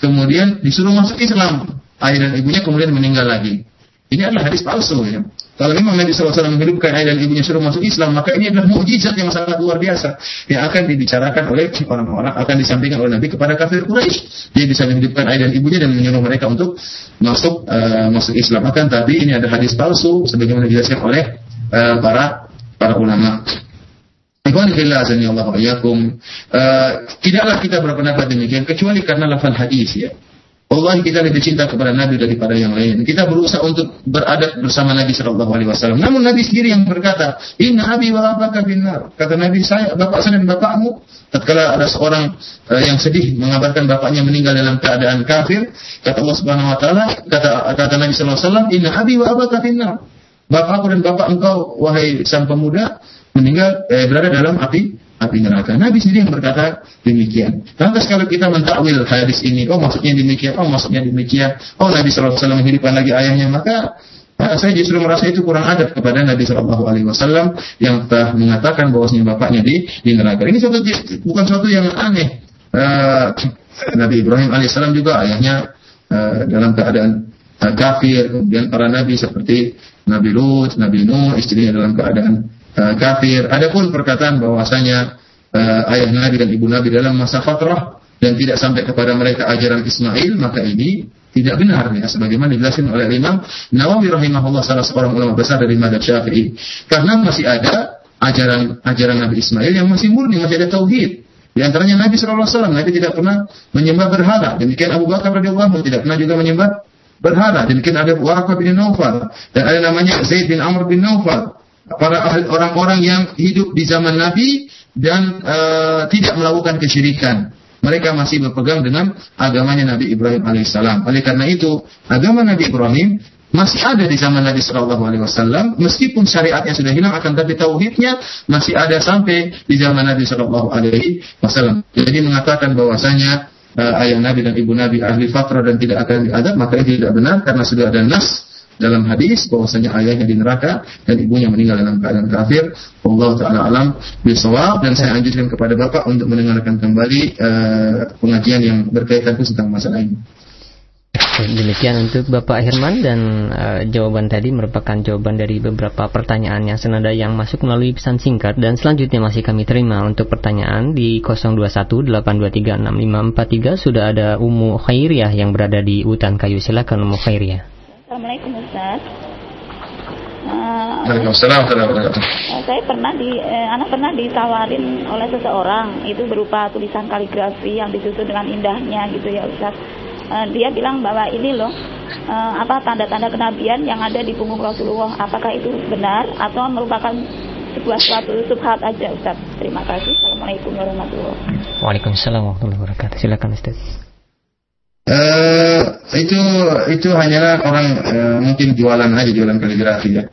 Speaker 1: kemudian disuruh masuk Islam. Ayah dan ibunya kemudian meninggal lagi. Ini adalah hadis palsu ya. Kalau memang Nabi SAW menghidupkan ayah dan ibunya suruh masuk Islam, maka ini adalah mukjizat yang sangat luar biasa yang akan dibicarakan oleh orang-orang, akan disampaikan oleh Nabi kepada kafir Quraisy. Dia bisa menghidupkan ayah dan ibunya dan menyuruh mereka untuk masuk uh, masuk Islam. Akan tapi ini ada hadis palsu sebagaimana dijelaskan oleh uh, para para ulama. Ikhwan fillah Allah ayakum. Uh, tidaklah kita berpendapat demikian kecuali karena lafal hadis ya. Allah kita lebih cinta kepada Nabi daripada yang lain. Kita berusaha untuk beradab bersama Nabi Shallallahu Alaihi Wasallam. Namun Nabi sendiri yang berkata, Inna Abi wa abaka binar. Kata Nabi saya, bapak saya dan bapakmu. Tatkala ada seorang uh, yang sedih mengabarkan bapaknya meninggal dalam keadaan kafir, kata Allah Subhanahu Wa Taala, kata kata Nabi Shallallahu Alaihi Wasallam, Inna Abi wa abaka binar. Bapakku dan bapak engkau, wahai sang pemuda, meninggal eh, berada dalam api api neraka. Nabi sendiri yang berkata demikian. Lantas kalau kita mentakwil hadis ini, oh maksudnya demikian, oh maksudnya demikian, oh Nabi SAW menghidupkan lagi ayahnya, maka nah, saya justru merasa itu kurang adab kepada Nabi Shallallahu Alaihi Wasallam yang telah mengatakan bahwasanya bapaknya di di neraka. Ini suatu bukan suatu yang aneh. Uh, Nabi Ibrahim alaihissalam juga ayahnya uh, dalam keadaan uh, kafir, kemudian para nabi seperti Nabi Lut, Nabi Nuh, istrinya dalam keadaan uh, kafir. Adapun perkataan bahwasanya uh, ayah Nabi dan ibu Nabi dalam masa fatrah dan tidak sampai kepada mereka ajaran Ismail, maka ini tidak benar ya sebagaimana dijelaskan oleh Imam Nawawi rahimahullah salah seorang ulama besar dari madhab Syafi'i. Karena masih ada ajaran ajaran Nabi Ismail yang masih murni, masih ada tauhid. Di antaranya Nabi SAW, Nabi tidak pernah menyembah berhala. Demikian Abu Bakar radhiyallahu tidak pernah juga menyembah berhala. Demikian ada Warqah bin Naufal dan ada namanya Zaid bin Amr bin Naufal. Para orang-orang yang hidup di zaman Nabi dan uh, tidak melakukan kesyirikan. Mereka masih berpegang dengan agamanya Nabi Ibrahim alaihissalam. Oleh karena itu, agama Nabi Ibrahim masih ada di zaman Nabi Shallallahu Alaihi Wasallam, meskipun syariatnya sudah hilang, akan tapi tauhidnya masih ada sampai di zaman Nabi Shallallahu Alaihi Wasallam. Jadi mengatakan bahwasanya uh, ayah Nabi dan ibu Nabi ahli fatrah dan tidak akan diadab, maka itu tidak benar karena sudah ada nas dalam hadis bahwasanya ayahnya di neraka dan ibunya meninggal dalam keadaan kafir. Allah taala alam bisawab dan saya anjurkan kepada Bapak untuk mendengarkan kembali uh, pengajian yang berkaitan tentang masalah ini.
Speaker 2: Demikian untuk Bapak Herman dan uh, jawaban tadi merupakan jawaban dari beberapa pertanyaan yang senada yang masuk melalui pesan singkat dan selanjutnya masih kami terima untuk pertanyaan di 0218236543 sudah ada Umu Khairiyah yang berada di Hutan Kayu. Silakan Umu Khairiyah.
Speaker 4: Assalamualaikum Ustaz.
Speaker 1: Uh, Waalaikumsalam
Speaker 4: uh, Saya pernah di eh, anak pernah ditawarin oleh seseorang itu berupa tulisan kaligrafi yang disusun dengan indahnya gitu ya Ustaz uh, dia bilang bahwa ini loh uh, apa tanda-tanda kenabian yang ada di punggung Rasulullah. Apakah itu benar atau merupakan sebuah suatu subhat aja Ustaz? Terima kasih. Assalamualaikum warahmatullahi wabarakatuh.
Speaker 2: Waalaikumsalam warahmatullahi wabarakatuh. Silakan Ustaz.
Speaker 1: Uh, itu itu hanyalah orang uh, mungkin jualan aja jualan kaligrafi ya.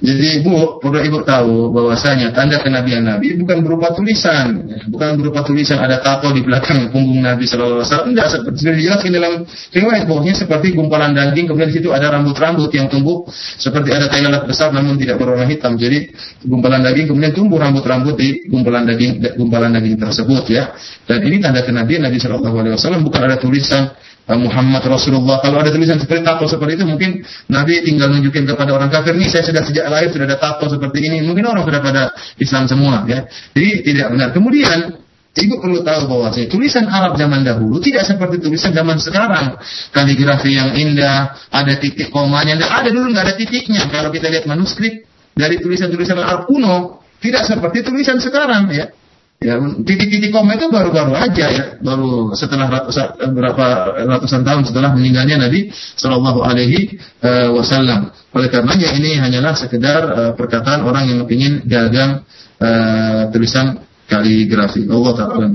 Speaker 1: Jadi bu perlu ibu tahu bahwasanya tanda kenabian Nabi bukan berupa tulisan, bukan berupa tulisan ada tato di belakang punggung Nabi Shallallahu Alaihi Wasallam. Tidak seperti sudah dijelaskan dalam riwayat bahwasanya seperti gumpalan daging kemudian di situ ada rambut-rambut yang tumbuh seperti ada tai besar namun tidak berwarna hitam. Jadi gumpalan daging kemudian tumbuh rambut-rambut di gumpalan daging gumpalan daging tersebut ya. Dan ini tanda kenabian Nabi Shallallahu Alaihi Wasallam bukan ada tulisan Muhammad Rasulullah. Kalau ada tulisan seperti tato seperti itu, mungkin Nabi tinggal nunjukin kepada orang kafir, nih saya sudah sejak lahir sudah ada tato seperti ini. Mungkin orang sudah pada Islam semua, ya. Jadi tidak benar. Kemudian Ibu perlu tahu bahwa tulisan Arab zaman dahulu tidak seperti tulisan zaman sekarang. Kaligrafi yang indah, ada titik komanya, tidak ada dulu nggak ada titiknya. Kalau kita lihat manuskrip dari tulisan-tulisan Arab kuno, tidak seperti tulisan sekarang ya. Ya, titik-titik koma itu baru-baru aja ya, baru setelah ratusan, berapa ratusan tahun setelah meninggalnya Nabi Shallallahu Alaihi eh, Wasallam. Oleh karenanya ini hanyalah sekedar uh, perkataan orang yang ingin dagang uh, tulisan kaligrafi. Allah Taala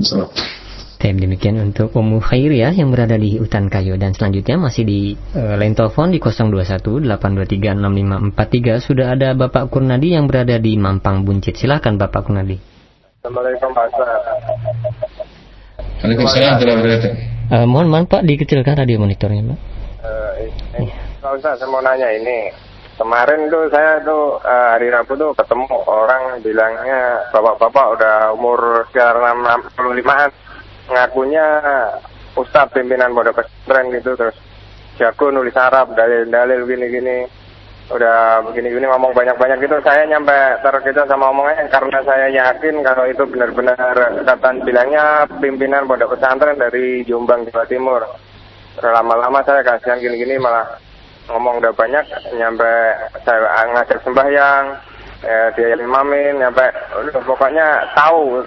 Speaker 2: Tem demikian untuk Ummu ya yang berada di hutan kayu dan selanjutnya masih di uh, line telepon di 0218236543 sudah ada Bapak Kurnadi yang berada di Mampang Buncit. Silahkan Bapak Kurnadi.
Speaker 5: Assalamualaikum Pak Ustaz.
Speaker 1: Waalaikumsalam warahmatullahi
Speaker 2: uh, Mohon maaf Pak dikecilkan radio monitornya Pak.
Speaker 5: Uh, ini, Pak Ustaz saya mau nanya ini. Kemarin tuh saya tuh uh, hari Rabu tuh ketemu orang bilangnya bapak-bapak udah umur sekitar 65-an ngakunya Ustadz pimpinan pondok pesantren gitu terus jago nulis Arab dalil-dalil gini-gini udah begini-gini ngomong banyak-banyak gitu. Saya nyampe terkejut sama omongannya karena saya yakin kalau itu benar-benar kata bilangnya pimpinan pondok pesantren dari Jombang Jawa Timur. Lama-lama saya kasihan gini-gini malah ngomong udah banyak nyampe saya ngajak sembahyang eh, dia imamin nyampe udah pokoknya tahu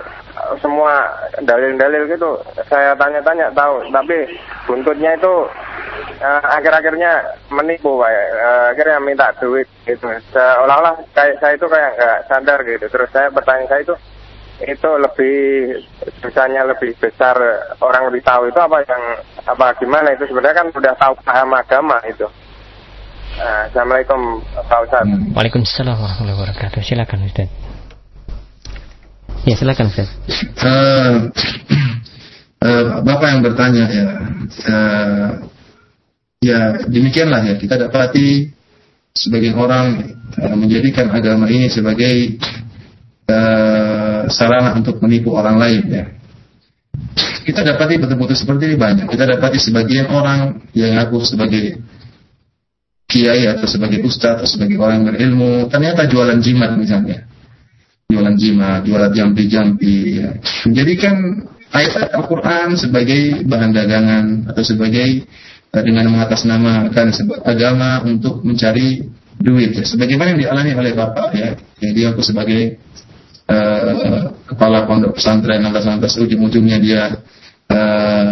Speaker 5: semua dalil-dalil gitu. Saya tanya-tanya tahu tapi buntutnya itu uh, akhir-akhirnya menipu pak. Uh, akhirnya minta duit gitu. Seolah-olah kayak saya itu kayak nggak sadar gitu. Terus saya bertanya saya itu itu lebih dosanya lebih besar orang lebih tahu itu apa yang apa gimana? Itu sebenarnya kan sudah tahu paham agama itu Assalamualaikum Pak Ustaz.
Speaker 2: Waalaikumsalam warahmatullahi wabarakatuh. Silakan Ustaz. Ya silakan Ustaz. Uh,
Speaker 1: uh, Bapak yang bertanya ya. Uh, Ya demikianlah ya. Kita dapati sebagian orang uh, menjadikan agama ini sebagai uh, sarana untuk menipu orang lain ya. Kita dapati betul-betul seperti ini banyak. Kita dapati sebagian orang yang aku sebagai kiai atau sebagai ustadz atau sebagai orang berilmu ternyata jualan jimat misalnya jualan jimat, jualan jampi-jampi ya. menjadikan ayat Al-Quran sebagai bahan dagangan atau sebagai dengan mengatasnamakan agama untuk mencari duit ya. sebagaimana yang dialami oleh bapak ya jadi aku sebagai uh, kepala pondok pesantren lantas-lantas ujung-ujungnya dia uh,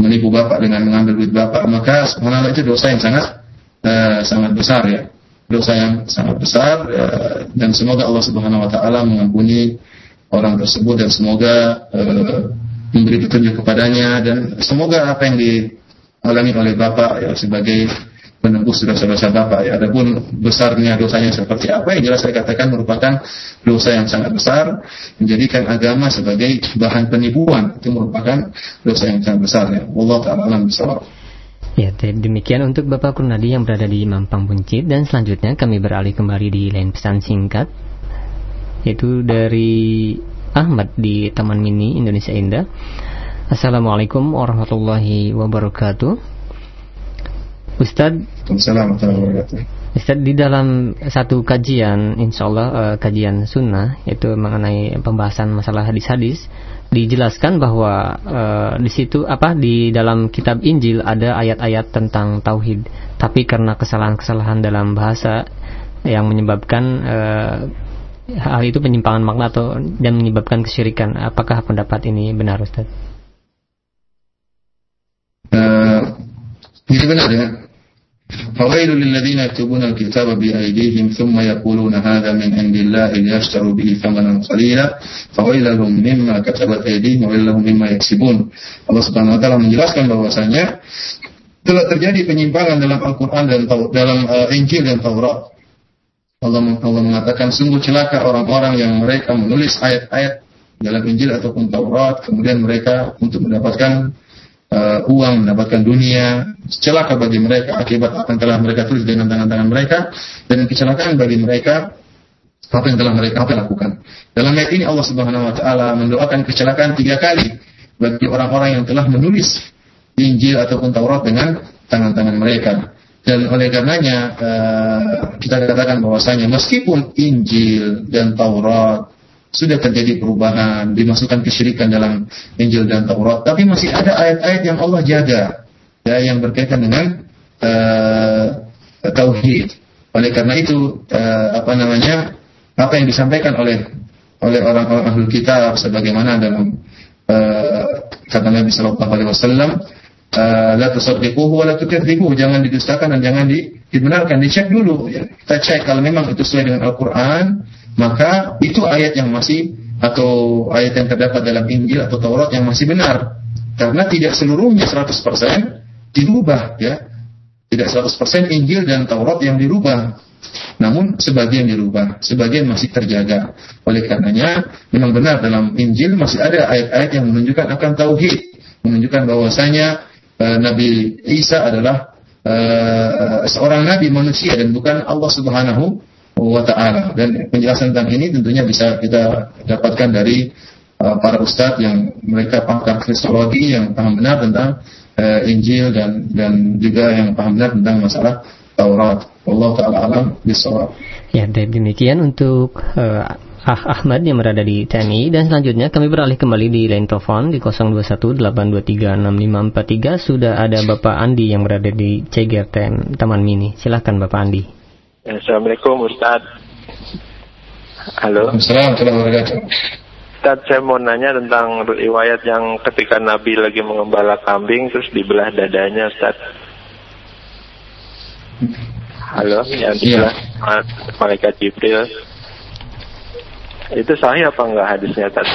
Speaker 1: menipu bapak dengan mengambil duit bapak maka subhanallah itu dosa yang sangat uh, sangat besar ya dosa yang sangat besar uh, dan semoga Allah Subhanahu wa taala mengampuni orang tersebut dan semoga uh, memberi petunjuk kepadanya dan semoga apa yang dialami oleh bapak ya sebagai menembus dosa-dosa Bapak. Ya, adapun besarnya dosanya seperti apa yang jelas saya katakan merupakan dosa yang sangat besar, menjadikan agama sebagai bahan penipuan itu merupakan dosa yang sangat besar ya. Allah taala alam
Speaker 2: Ya, demikian untuk Bapak Kurnadi yang berada di Mampang Buncit dan selanjutnya kami beralih kembali di lain pesan singkat yaitu dari Ahmad di Taman Mini Indonesia Indah. Assalamualaikum warahmatullahi wabarakatuh. Ustaz Ustaz di dalam satu kajian insya Allah uh, kajian sunnah itu mengenai pembahasan masalah hadis-hadis dijelaskan bahwa uh, di situ apa di dalam kitab Injil ada ayat-ayat tentang tauhid tapi karena kesalahan-kesalahan dalam bahasa yang menyebabkan uh, hal itu penyimpangan makna atau dan menyebabkan kesyirikan apakah pendapat ini benar Ustaz?
Speaker 1: Uh, ini benar ya فويل للذين يكتبون الكتاب بأيديهم ثم يقولون هذا من عند الله ليشتروا به ثمنا قليلا فويل لهم مما كتبت أيديهم وويل لهم مما يكسبون Allah Subhanahu wa taala menjelaskan bahwasanya telah terjadi penyimpangan dalam Al-Qur'an dan dalam uh, Injil dan Taurat. Allah, Allah mengatakan sungguh celaka orang-orang yang mereka menulis ayat-ayat dalam Injil ataupun Taurat kemudian mereka untuk mendapatkan uh, uang, mendapatkan dunia, celaka bagi mereka akibat apa yang telah mereka tulis dengan tangan-tangan mereka dan kecelakaan bagi mereka apa yang telah mereka apa lakukan. Dalam ayat ini Allah Subhanahu wa taala mendoakan kecelakaan tiga kali bagi orang-orang yang telah menulis Injil ataupun Taurat dengan tangan-tangan mereka. Dan oleh karenanya uh, kita katakan bahwasanya meskipun Injil dan Taurat sudah terjadi perubahan, dimasukkan kesyirikan dalam Injil dan Taurat, tapi masih ada ayat-ayat yang Allah jaga, ya, yang berkaitan dengan uh, tauhid. Oleh karena itu, uh, apa namanya, apa yang disampaikan oleh oleh orang-orang ahli kitab, sebagaimana dalam uh, kata Nabi Shallallahu Alaihi Wasallam, la tusaddiquhu wa jangan didustakan dan jangan dibenarkan dicek dulu ya. kita cek kalau memang itu sesuai dengan Al-Qur'an maka itu ayat yang masih atau ayat yang terdapat dalam Injil atau Taurat yang masih benar. Karena tidak seluruhnya 100% dirubah ya. Tidak 100% Injil dan Taurat yang dirubah. Namun sebagian dirubah sebagian masih terjaga. Oleh karenanya memang benar dalam Injil masih ada ayat-ayat yang menunjukkan akan tauhid. Menunjukkan bahwasanya uh, Nabi Isa adalah uh, seorang nabi manusia dan bukan Allah Subhanahu wa taala. Dan penjelasan tentang ini tentunya bisa kita dapatkan dari uh, para ustadz yang mereka pakar kristologi yang paham benar tentang uh, Injil dan dan juga yang paham benar tentang masalah Taurat. Allah taala alam bisawab.
Speaker 2: Ya, demikian untuk uh, Ah Ahmad yang berada di TNI dan selanjutnya kami beralih kembali di line telepon di 0218236543 sudah ada Bapak Andi yang berada di Ceger Taman Mini. Silahkan Bapak Andi.
Speaker 6: Assalamualaikum Ustaz. Halo.
Speaker 1: Assalamualaikum
Speaker 6: Ustaz, saya mau nanya tentang riwayat yang ketika Nabi lagi mengembala kambing terus dibelah dadanya Ustaz. Halo, yang dibelah yeah. malaikat Jibril. Itu sahih apa enggak hadisnya tadi?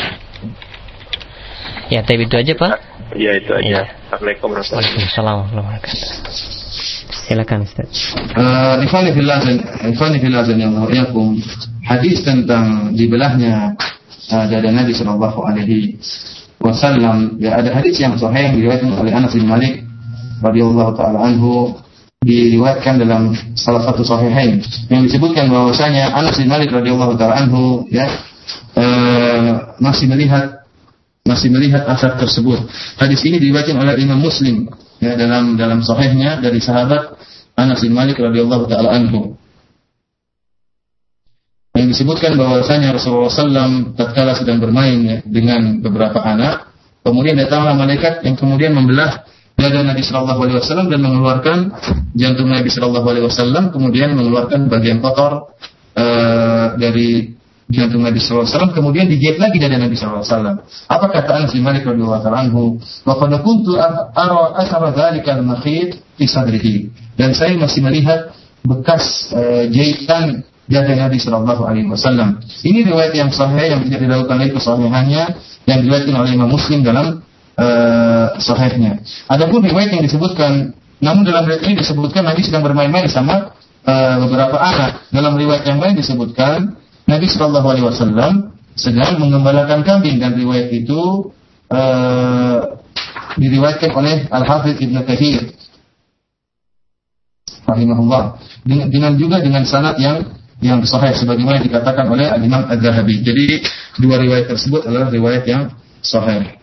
Speaker 2: Ya, tapi itu aja Pak.
Speaker 6: Ya, itu aja. Ya. Assalamualaikum
Speaker 2: warahmatullahi wabarakatuh. Silakan Ustaz.
Speaker 1: Uh, Ifani fillah Ifani fillah yakum hadis tentang dibelahnya uh, dada Nabi Shallallahu Alaihi Wasallam. Ya ada hadis yang sahih diriwayatkan oleh Anas bin Malik radhiyallahu taala anhu diriwayatkan dalam salah satu sahihain yang disebutkan bahwasanya Anas bin Malik radhiyallahu taala anhu ya uh, masih melihat masih melihat asar tersebut. Hadis ini diriwayatkan oleh Imam Muslim ya dalam dalam sahihnya dari sahabat Anas bin Malik radhiyallahu taala anhu. Yang disebutkan bahwasanya Rasulullah SAW tatkala sedang bermain ya, dengan beberapa anak, kemudian datanglah malaikat yang kemudian membelah dada Nabi Shallallahu Alaihi Wasallam dan mengeluarkan jantung Nabi Shallallahu Alaihi Wasallam, kemudian mengeluarkan bagian kotor uh, dari jantung Nabi SAW, kemudian dijahit lagi dari Nabi SAW. Apa kata Anas bin Malik radhiyallahu anhu? Wa qad kuntu ara athara dzalika al-makhit fi sadrihi. Dan saya masih melihat bekas uh, jahitan dari Nabi Shallallahu Alaihi Wasallam. Ini riwayat yang sahih yang tidak dilakukan lagi kesahihannya yang diriwayatkan oleh Imam Muslim dalam uh, sahihnya. Adapun riwayat yang disebutkan, namun dalam riwayat ini disebutkan Nabi sedang bermain-main sama uh, beberapa anak. Dalam riwayat yang lain disebutkan Nabi Shallallahu Alaihi Wasallam sedang mengembalakan kambing dan riwayat itu uh, diriwayatkan oleh Al Hafidh Ibnu Katsir rahimahullah dengan, dengan juga dengan sanad yang yang sahih sebagaimana dikatakan oleh Imam Az-Zahabi. Jadi dua riwayat tersebut adalah riwayat yang sahih.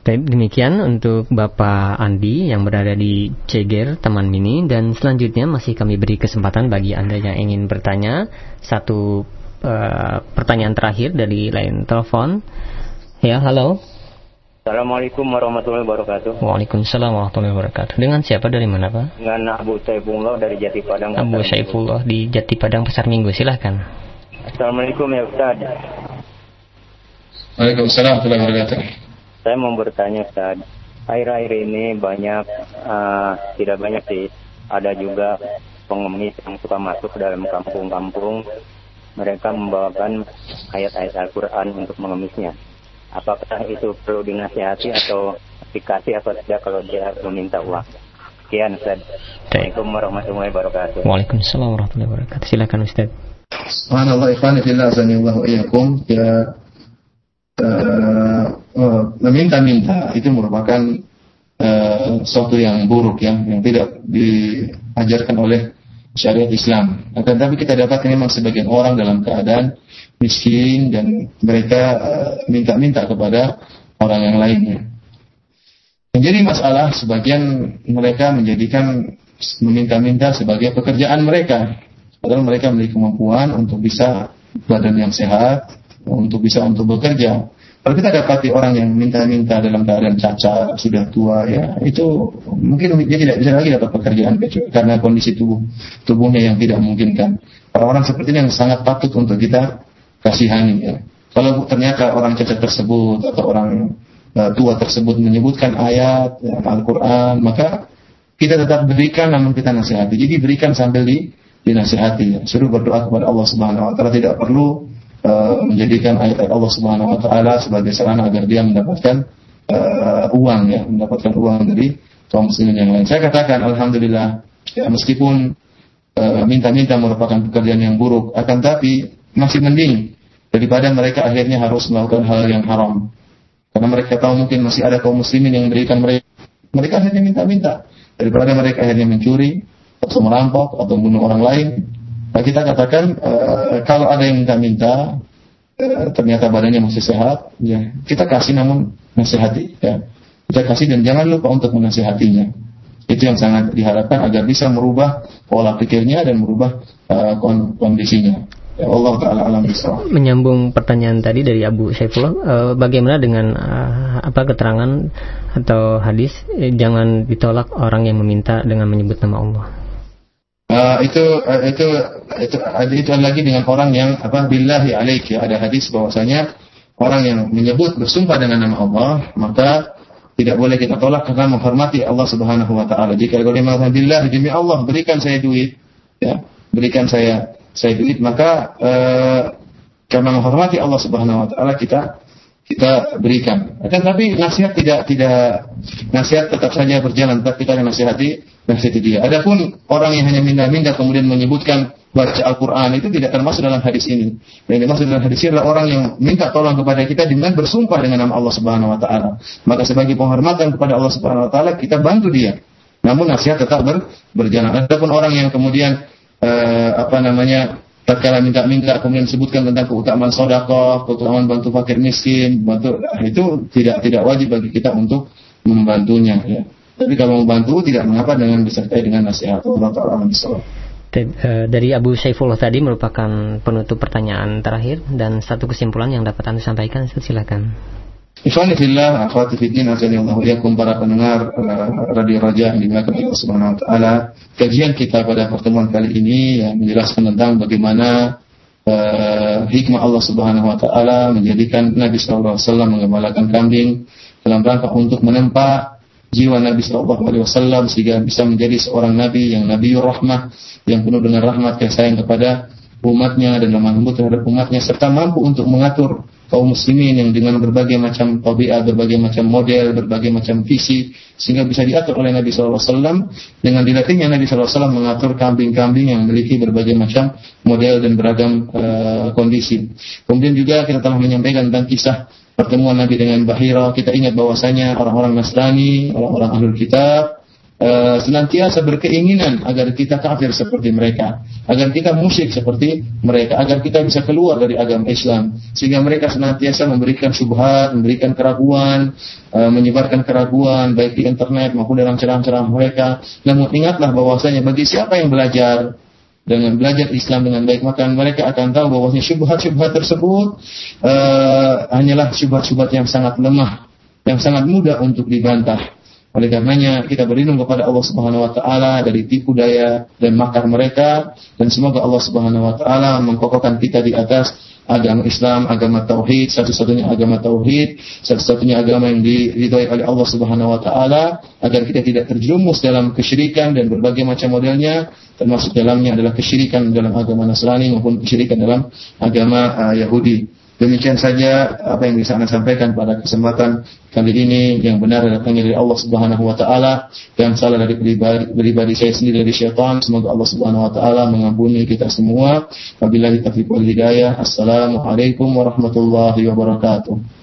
Speaker 2: Demikian untuk Bapak Andi yang berada di Ceger, Taman Mini dan selanjutnya masih kami beri kesempatan bagi Anda yang ingin bertanya satu uh, pertanyaan terakhir dari lain telepon. Ya, halo.
Speaker 7: Assalamualaikum warahmatullahi wabarakatuh.
Speaker 2: Waalaikumsalam warahmatullahi wabarakatuh. Dengan siapa dari mana Pak?
Speaker 7: Dengan Abu Saifullah dari Jati Padang.
Speaker 2: Abu Saifullah di Jati Padang Pasar Minggu, silahkan.
Speaker 7: Assalamualaikum ya Ustaz.
Speaker 1: Waalaikumsalam warahmatullahi wabarakatuh.
Speaker 7: Saya mau bertanya Ustaz, air-air ini banyak, uh, tidak banyak sih, ada juga pengemis yang suka masuk ke dalam kampung-kampung, mereka membawakan ayat-ayat Al-Quran untuk mengemisnya. Apakah itu perlu dinasihati atau dikasih atau tidak kalau dia meminta uang? Sekian Ustaz. Assalamualaikum warahmatullahi wabarakatuh.
Speaker 2: Waalaikumsalam warahmatullahi wabarakatuh. Silakan Ustaz.
Speaker 1: Subhanallah ikhwan fillah azanillahu iyyakum. Ya uh, uh, meminta-minta itu merupakan uh, suatu yang buruk yang yang tidak diajarkan oleh syariat Islam. Akan tapi kita dapat memang sebagian orang dalam keadaan miskin dan mereka minta-minta uh, kepada orang yang lainnya. Menjadi masalah sebagian mereka menjadikan meminta-minta sebagai pekerjaan mereka. Padahal mereka memiliki kemampuan untuk bisa badan yang sehat, untuk bisa untuk bekerja. Kalau kita dapati orang yang minta-minta dalam keadaan cacat, sudah tua, ya itu mungkin dia tidak bisa lagi dapat pekerjaan karena kondisi tubuh tubuhnya yang tidak memungkinkan. Orang-orang seperti ini yang sangat patut untuk kita kasihani. Ya. Kalau ternyata orang cacat tersebut atau orang uh, tua tersebut menyebutkan ayat ya, Al-Quran, maka kita tetap berikan namun kita nasihati. Jadi berikan sambil di dinasihati. Ya. Suruh berdoa kepada Allah Subhanahu Wa Taala tidak perlu uh, menjadikan ayat Allah Subhanahu wa taala sebagai sarana agar dia mendapatkan uh, uang ya, mendapatkan uang dari kaum muslimin yang lain. Saya katakan alhamdulillah ya meskipun eh, minta-minta uh, merupakan pekerjaan yang buruk, akan tapi masih mending daripada mereka akhirnya harus melakukan hal yang haram. Karena mereka tahu mungkin masih ada kaum muslimin yang memberikan mereka mereka hanya minta-minta daripada mereka akhirnya mencuri atau merampok atau bunuh orang lain kita katakan uh, kalau ada yang minta-minta uh, ternyata badannya masih sehat, ya kita kasih namun nasihati, ya kita kasih dan jangan lupa untuk menasihatinya. Itu yang sangat diharapkan agar bisa merubah pola pikirnya dan merubah uh, kondisinya. Ya Allah taala alam bisa.
Speaker 2: Menyambung pertanyaan tadi dari Abu Saifullah, uh, bagaimana dengan uh, apa keterangan atau hadis eh, jangan ditolak orang yang meminta dengan menyebut nama Allah?
Speaker 1: Uh, itu uh, itu itu itu lagi dengan orang yang apa billahi alaik ya ada hadis bahwasanya orang yang menyebut bersumpah dengan nama Allah maka tidak boleh kita tolak karena menghormati Allah Subhanahu wa taala. Jika dia mengatakan demi Allah berikan saya duit ya, berikan saya saya duit maka uh, karena menghormati Allah Subhanahu wa taala kita kita berikan. Akan tapi nasihat tidak tidak nasihat tetap saja berjalan, tapi kita nasihati nasihati dia. Adapun orang yang hanya minta-minta kemudian menyebutkan baca Al-Quran itu tidak termasuk dalam hadis ini. Yang dimaksud dalam hadis ini adalah orang yang minta tolong kepada kita dengan bersumpah dengan nama Allah Subhanahu Wa Taala. Maka sebagai penghormatan kepada Allah Subhanahu Wa Taala kita bantu dia. Namun nasihat tetap ber, berjalan. Adapun orang yang kemudian uh, apa namanya tatkala minta-minta kemudian sebutkan tentang keutamaan sodakoh, keutamaan bantu fakir miskin, bantu itu tidak tidak wajib bagi kita untuk membantunya. Ya. Tapi kalau membantu tidak mengapa dengan disertai dengan nasihat Allah Taala
Speaker 2: eh, dari Abu Saifullah tadi merupakan penutup pertanyaan terakhir dan satu kesimpulan yang dapat anda sampaikan silakan.
Speaker 1: Ikhwani fillah, akhwati fiddin, azani Allah yakum para pendengar Radio Raja yang dimuliakan Allah Subhanahu wa taala. Kajian kita pada pertemuan kali ini yang menjelaskan tentang bagaimana uh, hikmah Allah Subhanahu wa taala menjadikan Nabi sallallahu alaihi wasallam mengembalakan kambing dalam rangka untuk menempa jiwa Nabi sallallahu alaihi wasallam sehingga bisa menjadi seorang nabi yang nabiur rahmah yang penuh dengan rahmat kasih sayang kepada umatnya dan lemah lembut terhadap umatnya serta mampu untuk mengatur kaum muslimin yang dengan berbagai macam tabiat, berbagai macam model, berbagai macam visi sehingga bisa diatur oleh Nabi SAW dengan dilatihnya Nabi SAW mengatur kambing-kambing yang memiliki berbagai macam model dan beragam uh, kondisi. Kemudian juga kita telah menyampaikan tentang kisah pertemuan Nabi dengan Bahira. Kita ingat bahwasanya orang-orang Nasrani, orang-orang Ahlul Kitab uh, senantiasa berkeinginan agar kita kafir seperti mereka, agar kita musyrik seperti mereka, agar kita bisa keluar dari agama Islam, sehingga mereka senantiasa memberikan subhat, memberikan keraguan, uh, menyebarkan keraguan baik di internet maupun dalam ceramah-ceramah mereka. Namun ingatlah bahwasanya bagi siapa yang belajar dengan belajar Islam dengan baik maka mereka akan tahu bahwasanya syubhat-syubhat tersebut uh, hanyalah syubhat-syubhat yang sangat lemah, yang sangat mudah untuk dibantah oleh karenanya kita berlindung kepada Allah Subhanahu wa taala dari tipu daya dan makar mereka dan semoga Allah Subhanahu wa taala mengkokohkan kita di atas agama Islam, agama tauhid, satu-satunya agama tauhid, satu-satunya agama yang diridhoi oleh Allah Subhanahu wa taala agar kita tidak terjerumus dalam kesyirikan dan berbagai macam modelnya termasuk dalamnya adalah kesyirikan dalam agama Nasrani maupun kesyirikan dalam agama uh, Yahudi. Demikian saja apa yang bisa Anda sampaikan pada kesempatan kali ini yang benar datangnya dari Allah Subhanahu wa taala yang salah dari pribadi, pribadi saya sendiri dari syaitan. Semoga Allah Subhanahu wa taala mengampuni kita semua. Wabillahi taufiq wal hidayah. Assalamualaikum warahmatullahi wabarakatuh.